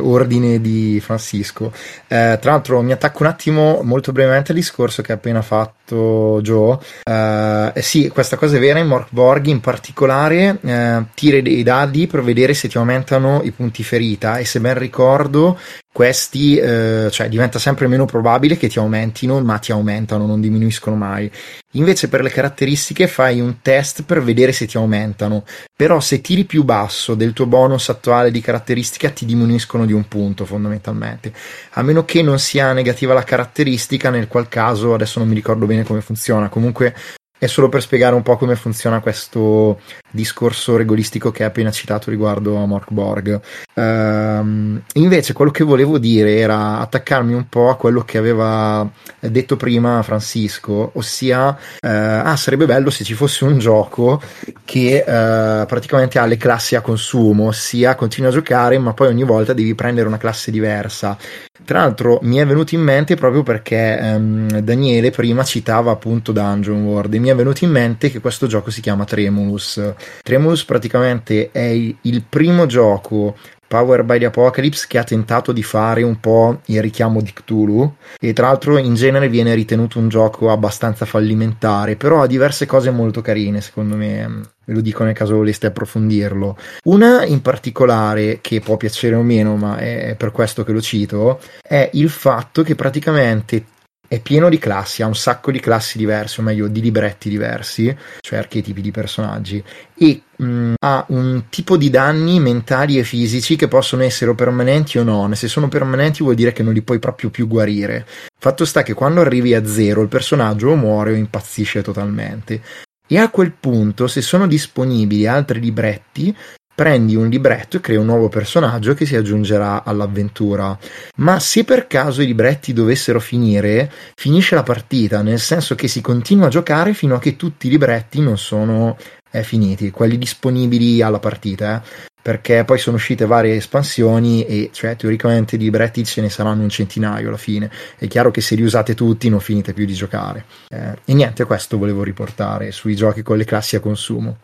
[SPEAKER 6] ordine di Francisco. Eh, tra l'altro mi attacco un attimo molto brevemente al discorso che ha appena fatto Joe. Eh, eh sì, questa cosa è vera, in Mork Borg in particolare eh, tiri dei dadi per vedere se ti aumentano i punti ferita e se ben ricordo questi eh, cioè diventa sempre meno probabile che ti aumentino, ma ti aumentano, non diminuiscono mai. Invece per le caratteristiche fai un test per vedere se ti aumentano, però se tiri più basso del tuo bonus attuale di caratteristica ti diminuiscono di un punto fondamentalmente, a meno che non sia negativa la caratteristica, nel qual caso adesso non mi ricordo bene come funziona, comunque è solo per spiegare un po' come funziona questo discorso regolistico che hai appena citato riguardo a Mork Borg. Um, invece, quello che volevo dire era attaccarmi un po' a quello che aveva detto prima Francisco, ossia, uh, ah, sarebbe bello se ci fosse un gioco che uh, praticamente ha le classi a consumo, ossia continui a giocare, ma poi ogni volta devi prendere una classe diversa. Tra l'altro, mi è venuto in mente proprio perché um, Daniele prima citava appunto Dungeon World e mi è venuto in mente che questo gioco si chiama Tremulus. Tremulus praticamente è il primo gioco Power by the Apocalypse che ha tentato di fare un po' il richiamo di Cthulhu. E tra l'altro in genere viene ritenuto un gioco abbastanza fallimentare però ha diverse cose molto carine secondo me ve lo dico nel caso voleste approfondirlo. Una in particolare che può piacere o meno ma è per questo che lo cito è il fatto che praticamente è pieno di classi, ha un sacco di classi diverse, o meglio di libretti diversi, cioè archetipi di personaggi, e mh, mm, ha un tipo di danni mentali e fisici che possono essere o permanenti o non. Se sono permanenti vuol dire che non li puoi proprio più guarire. Fatto sta che quando arrivi a zero il personaggio o muore o impazzisce totalmente. E a quel punto, se sono disponibili altri libretti, prendi un libretto e crei un nuovo personaggio che si aggiungerà all'avventura. Ma se per caso i libretti dovessero finire, finisce la partita, nel senso che si continua a giocare fino a che tutti i libretti non sono eh, finiti, quelli disponibili alla partita. Eh. perché poi sono uscite varie espansioni e cioè teoricamente di libretti ce ne saranno un centinaio alla fine. È chiaro che se li usate tutti non finite più di giocare. Eh, e niente, questo volevo riportare sui giochi con le classi a consumo.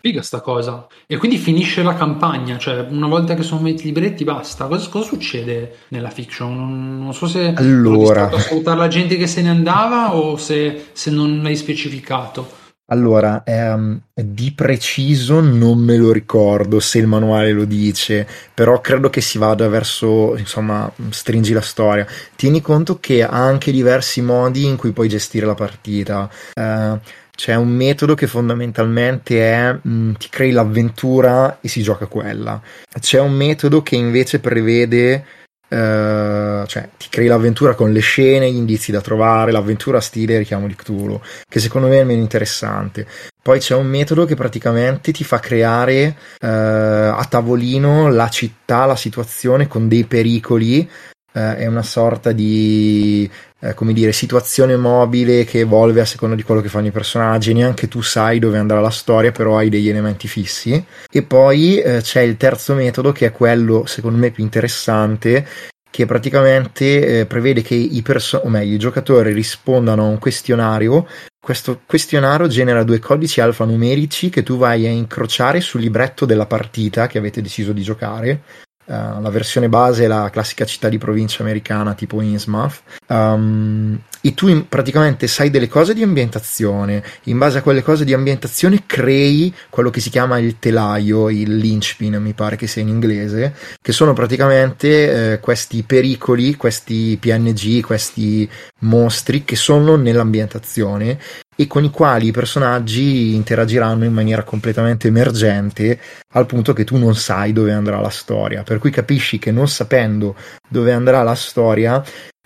[SPEAKER 1] Figa sta cosa. E quindi finisce la campagna, cioè una volta che sono venuti i libretti basta. Cosa, cosa succede nella fiction? Non, non so se
[SPEAKER 6] allora...
[SPEAKER 1] a salutare la gente che se ne andava o se, se non l'hai specificato.
[SPEAKER 6] Allora, ehm, di preciso non me lo ricordo se il manuale lo dice, però credo che si vada verso, insomma, stringi la storia. Tieni conto che ha anche diversi modi in cui puoi gestire la partita. Eh, c'è un metodo che fondamentalmente è mh, mm, ti crei l'avventura e si gioca quella. C'è un metodo che invece prevede Uh, cioè ti crei l'avventura con le scene, gli indizi da trovare, l'avventura stile richiamo di Cthulhu, che secondo me è meno interessante. Poi c'è un metodo che praticamente ti fa creare uh, a tavolino la città, la situazione con dei pericoli eh, è una sorta di eh, come dire, situazione mobile che evolve a seconda di quello che fanno i personaggi, neanche tu sai dove andrà la storia, però hai degli elementi fissi. E poi eh, c'è il terzo metodo che è quello, secondo me, più interessante, che praticamente eh, prevede che i, perso- meglio, i giocatori rispondano a un questionario. Questo questionario genera due codici alfanumerici che tu vai a incrociare sul libretto della partita che avete deciso di giocare Uh, la versione base è la classica città di provincia americana tipo Innsmouth. Um, e tu in, praticamente sai delle cose di ambientazione. In base a quelle cose di ambientazione crei quello che si chiama il telaio il linchpin mi pare che sia in inglese che sono praticamente eh, questi pericoli questi PNG questi mostri che sono nell'ambientazione e con i quali i personaggi interagiranno in maniera completamente emergente al punto che tu non sai dove andrà la storia. Per cui capisci che non sapendo dove andrà la storia,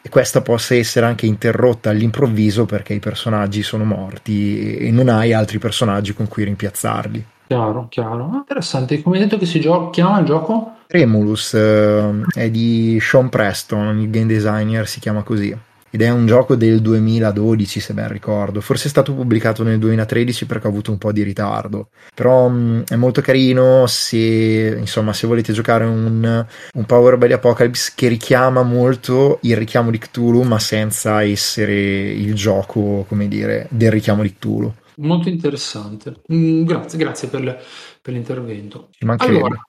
[SPEAKER 6] questa possa essere anche interrotta all'improvviso perché i personaggi sono morti e non hai altri personaggi con cui rimpiazzarli.
[SPEAKER 1] Chiaro, chiaro. Interessante. Come hai detto che si gio- chiama il gioco?
[SPEAKER 6] Tremulus eh, è di Sean Preston, il game designer si chiama così ed è un gioco del 2012 se ben ricordo, forse è stato pubblicato nel 2013 perché ha avuto un po' di ritardo, però mh, mm, è molto carino se, insomma, se volete giocare un, un Power by Apocalypse che richiama molto il richiamo di Cthulhu ma senza essere il gioco, come dire, del richiamo di Cthulhu.
[SPEAKER 1] Molto interessante, mm, grazie, grazie per, per l'intervento.
[SPEAKER 6] Allora,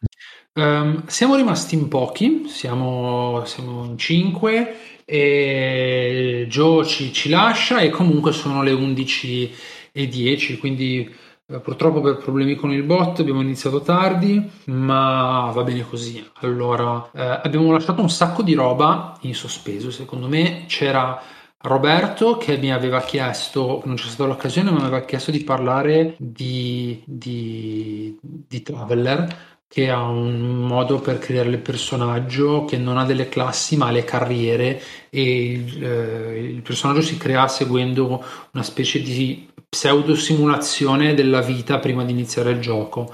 [SPEAKER 1] um, siamo rimasti in pochi, siamo, siamo in cinque e Joe ci, ci lascia e comunque sono le 11 e 10 quindi eh, purtroppo per problemi con il bot abbiamo iniziato tardi ma va bene così. Allora eh, abbiamo lasciato un sacco di roba in sospeso. Secondo me c'era Roberto che mi aveva chiesto, non c'è stata l'occasione, ma mi aveva chiesto di parlare di, di, di Traveller che ha un modo per creare il personaggio che non ha delle classi ma le carriere e il, eh, il personaggio si crea seguendo una specie di pseudo simulazione della vita prima di iniziare il gioco.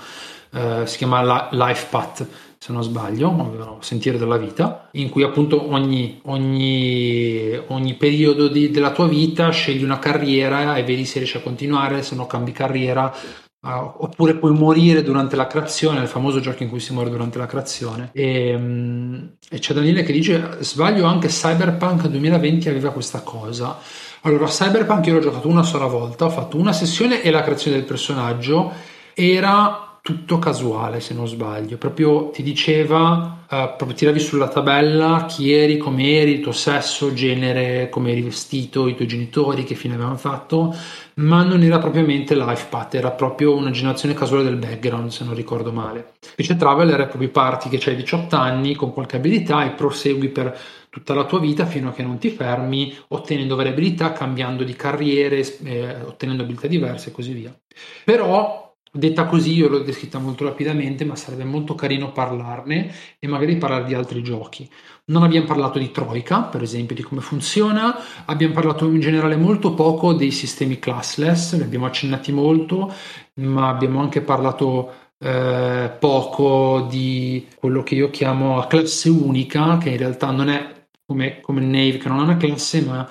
[SPEAKER 1] Eh, si chiama Life Path se non sbaglio, sentiero della vita, in cui appunto ogni, ogni, ogni periodo di, della tua vita scegli una carriera e vedi se riesci a continuare, se no cambi carriera, oppure puoi morire durante la creazione, il famoso gioco in cui si muore durante la creazione. E, um, e c'è Daniele che dice: Sbaglio anche Cyberpunk 2020 aveva questa cosa. Allora, Cyberpunk io l'ho giocato una sola volta, ho fatto una sessione e la creazione del personaggio era tutto casuale se non sbaglio, proprio ti diceva, uh, proprio tiravi sulla tabella chi eri, come eri, il tuo sesso, genere, come eri vestito, i tuoi genitori, che fine avevano fatto, ma non era propriamente life path, era proprio una generazione casuale del background se non ricordo male. Invece Traveler è proprio parti che hai 18 anni con qualche abilità e prosegui per tutta la tua vita fino a che non ti fermi, ottenendo varie abilità, cambiando di carriere, eh, ottenendo abilità diverse e così via. Però Detta così, io l'ho descritta molto rapidamente, ma sarebbe molto carino parlarne e magari parlare di altri giochi. Non abbiamo parlato di Troika, per esempio, di come funziona, abbiamo parlato in generale molto poco dei sistemi classless, ne abbiamo accennati molto, ma abbiamo anche parlato eh, poco di quello che io chiamo classe unica, che in realtà non è come, come Nave, che non ha una classe, ma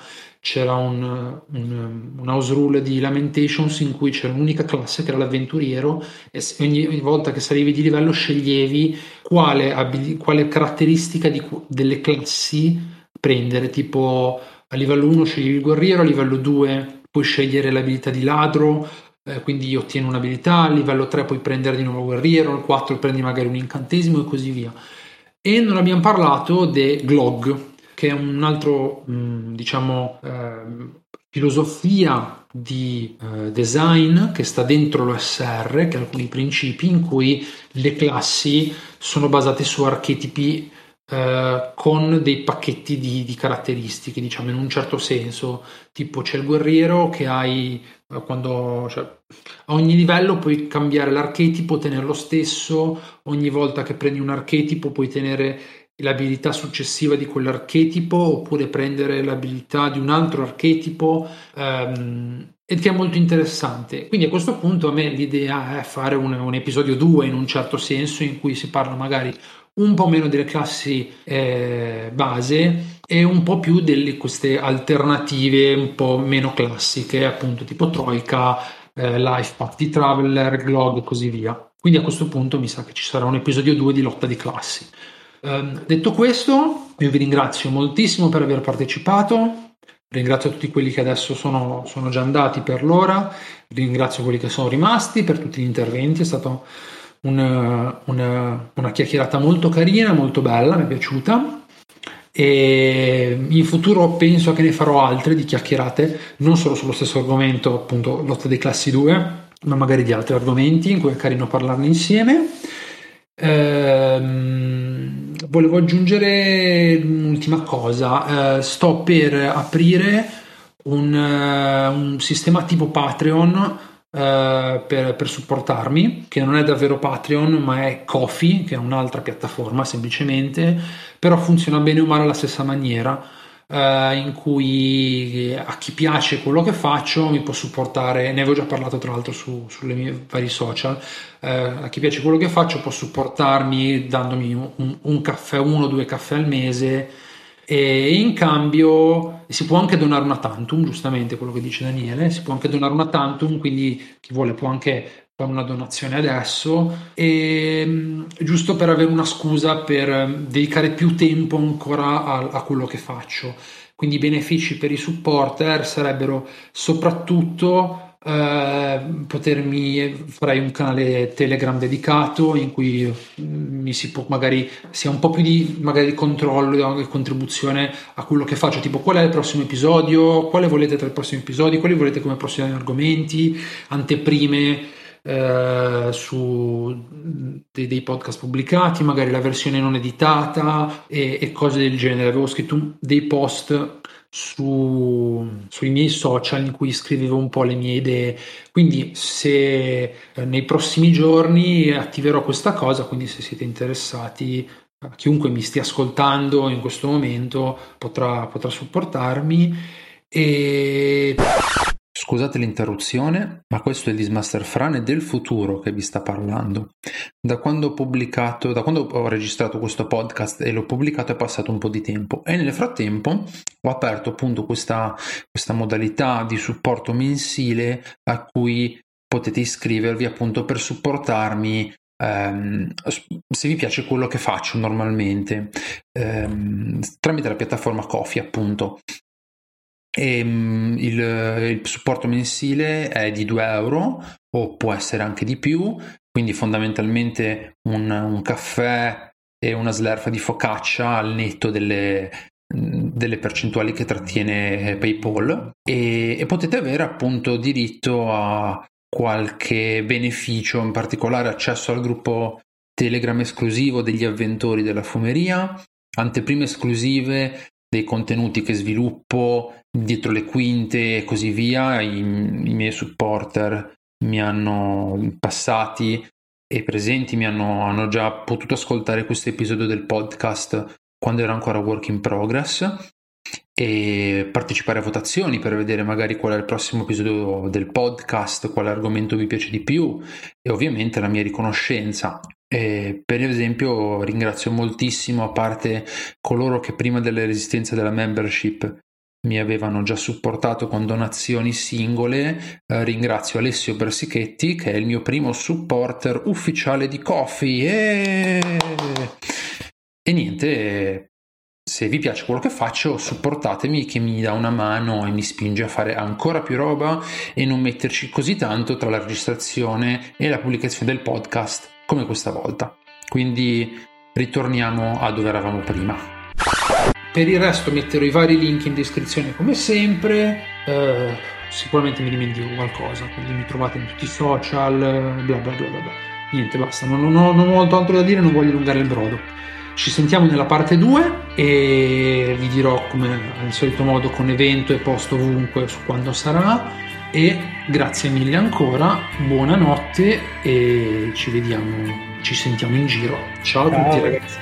[SPEAKER 1] c'era un, un, un, house rule di Lamentations in cui c'era un'unica classe che era l'avventuriero e ogni, volta che salivi di livello sceglievi quale, quale caratteristica di, delle classi prendere, tipo a livello 1 scegli il guerriero, a livello 2 puoi scegliere l'abilità di ladro, eh, quindi ottieni un'abilità, a livello 3 puoi prendere di nuovo il guerriero, al 4 prendi magari un incantesimo e così via. E non abbiamo parlato de Glog, che è un altro, mh, diciamo, eh, filosofia di eh, design che sta dentro l'OSR, che ha alcuni principi in cui le classi sono basate su archetipi eh, con dei pacchetti di, di, caratteristiche, diciamo in un certo senso, tipo c'è il guerriero che hai eh, quando cioè, a ogni livello puoi cambiare l'archetipo, tenerlo stesso, ogni volta che prendi un archetipo puoi tenere l'abilità successiva di quell'archetipo oppure prendere l'abilità di un altro archetipo ehm, ed che è molto interessante. Quindi a questo punto a me l'idea è fare un, un episodio 2 in un certo senso in cui si parla magari un po' meno delle classi eh, base e un po' più di queste alternative un po' meno classiche, appunto tipo Troika, eh, Life di Traveler, Glog e così via. Quindi a questo punto mi sa che ci sarà un episodio 2 di lotta di classi. Eh, detto questo, io vi ringrazio moltissimo per aver partecipato. Ringrazio tutti quelli che adesso sono, sono già andati per l'ora, ringrazio quelli che sono rimasti per tutti gli interventi, è stato una, una, una chiacchierata molto carina, molto bella, mi è piaciuta e in futuro penso che ne farò altre di chiacchierate, non solo sullo stesso argomento, appunto lotta dei classi 2, ma magari di altri argomenti in cui è carino parlarne insieme. Ehm, volevo aggiungere un'ultima cosa, eh, sto per aprire un, uh, un sistema tipo Patreon Uh, per, per, supportarmi, che non è davvero Patreon, ma è Kofi, che è un'altra piattaforma semplicemente, però funziona bene o male alla stessa maniera, uh, in cui a chi piace quello che faccio mi può supportare, ne avevo già parlato tra l'altro su, sulle mie vari social, uh, a chi piace quello che faccio può supportarmi dandomi un, un caffè, uno o due caffè al mese e in cambio si può anche donare una tantum, giustamente quello che dice Daniele, si può anche donare una tantum, quindi chi vuole può anche fare una donazione adesso, e, mm, giusto per avere una scusa per dedicare più tempo ancora a, a quello che faccio. Quindi i benefici per i supporter sarebbero soprattutto eh, potermi farei un canale Telegram dedicato in cui mm, mi si può magari sia un po' più di magari controllo e contribuzione a quello che faccio, tipo qual è il prossimo episodio, quale volete tra i prossimi episodi, quali volete come prossimi argomenti, anteprime eh, su dei, dei, podcast pubblicati, magari la versione non editata e, e cose del genere. Avevo scritto dei post su, sui miei social in cui scrivevo un po' le mie idee. Quindi se eh, nei prossimi giorni attiverò questa cosa, quindi se siete interessati, chiunque mi stia ascoltando in questo momento potrà, potrà supportarmi. E
[SPEAKER 9] Scusate l'interruzione, ma questo è il Dismaster Frane del futuro che vi sta parlando. Da quando ho pubblicato, da quando ho registrato questo podcast e l'ho pubblicato è passato un po' di tempo e nel frattempo ho aperto appunto questa, questa modalità di supporto mensile a cui potete iscrivervi appunto per supportarmi Um, se vi piace quello che faccio normalmente um, tramite la piattaforma Coffee appunto e, um, il, il, supporto mensile è di 2 euro o può essere anche di più, quindi fondamentalmente un, un caffè e una slerfa di focaccia al netto delle, delle percentuali che trattiene PayPal. E, e, potete avere appunto diritto a qualche beneficio, in particolare accesso al gruppo Telegram esclusivo degli avventori della fumeria, anteprime esclusive dei contenuti che sviluppo dietro le quinte e così via. I, i miei supporter mi hanno passati e presenti mi hanno, hanno già potuto ascoltare questo episodio del podcast quando era ancora work in progress e partecipare a votazioni per vedere magari qual è il prossimo episodio del podcast, quale argomento vi piace di più e ovviamente la mia riconoscenza. E per esempio ringrazio moltissimo a parte coloro che prima della resistenza della membership
[SPEAKER 1] mi avevano già supportato con donazioni singole. Eh, ringrazio Alessio Bersichetti, che è il mio primo supporter ufficiale di Coffee. E, e niente, se vi piace quello che faccio, supportatemi che mi dà una mano e mi spinge a fare ancora più roba e non metterci così tanto tra la registrazione e la pubblicazione del podcast come questa volta. Quindi ritorniamo a dove eravamo prima. Per il resto metterò i vari link in descrizione come sempre. Eh, sicuramente mi dimentico qualcosa, quindi mi trovate in tutti i social, bla bla bla bla. Niente, basta, non, non, ho, non ho altro da dire, non voglio allungare il brodo. Ci sentiamo nella parte 2 e vi dirò come al solito modo con evento e posto ovunque su quando sarà. E grazie mille ancora, buonanotte e ci vediamo, ci sentiamo in giro. Ciao a tutti ragazzi.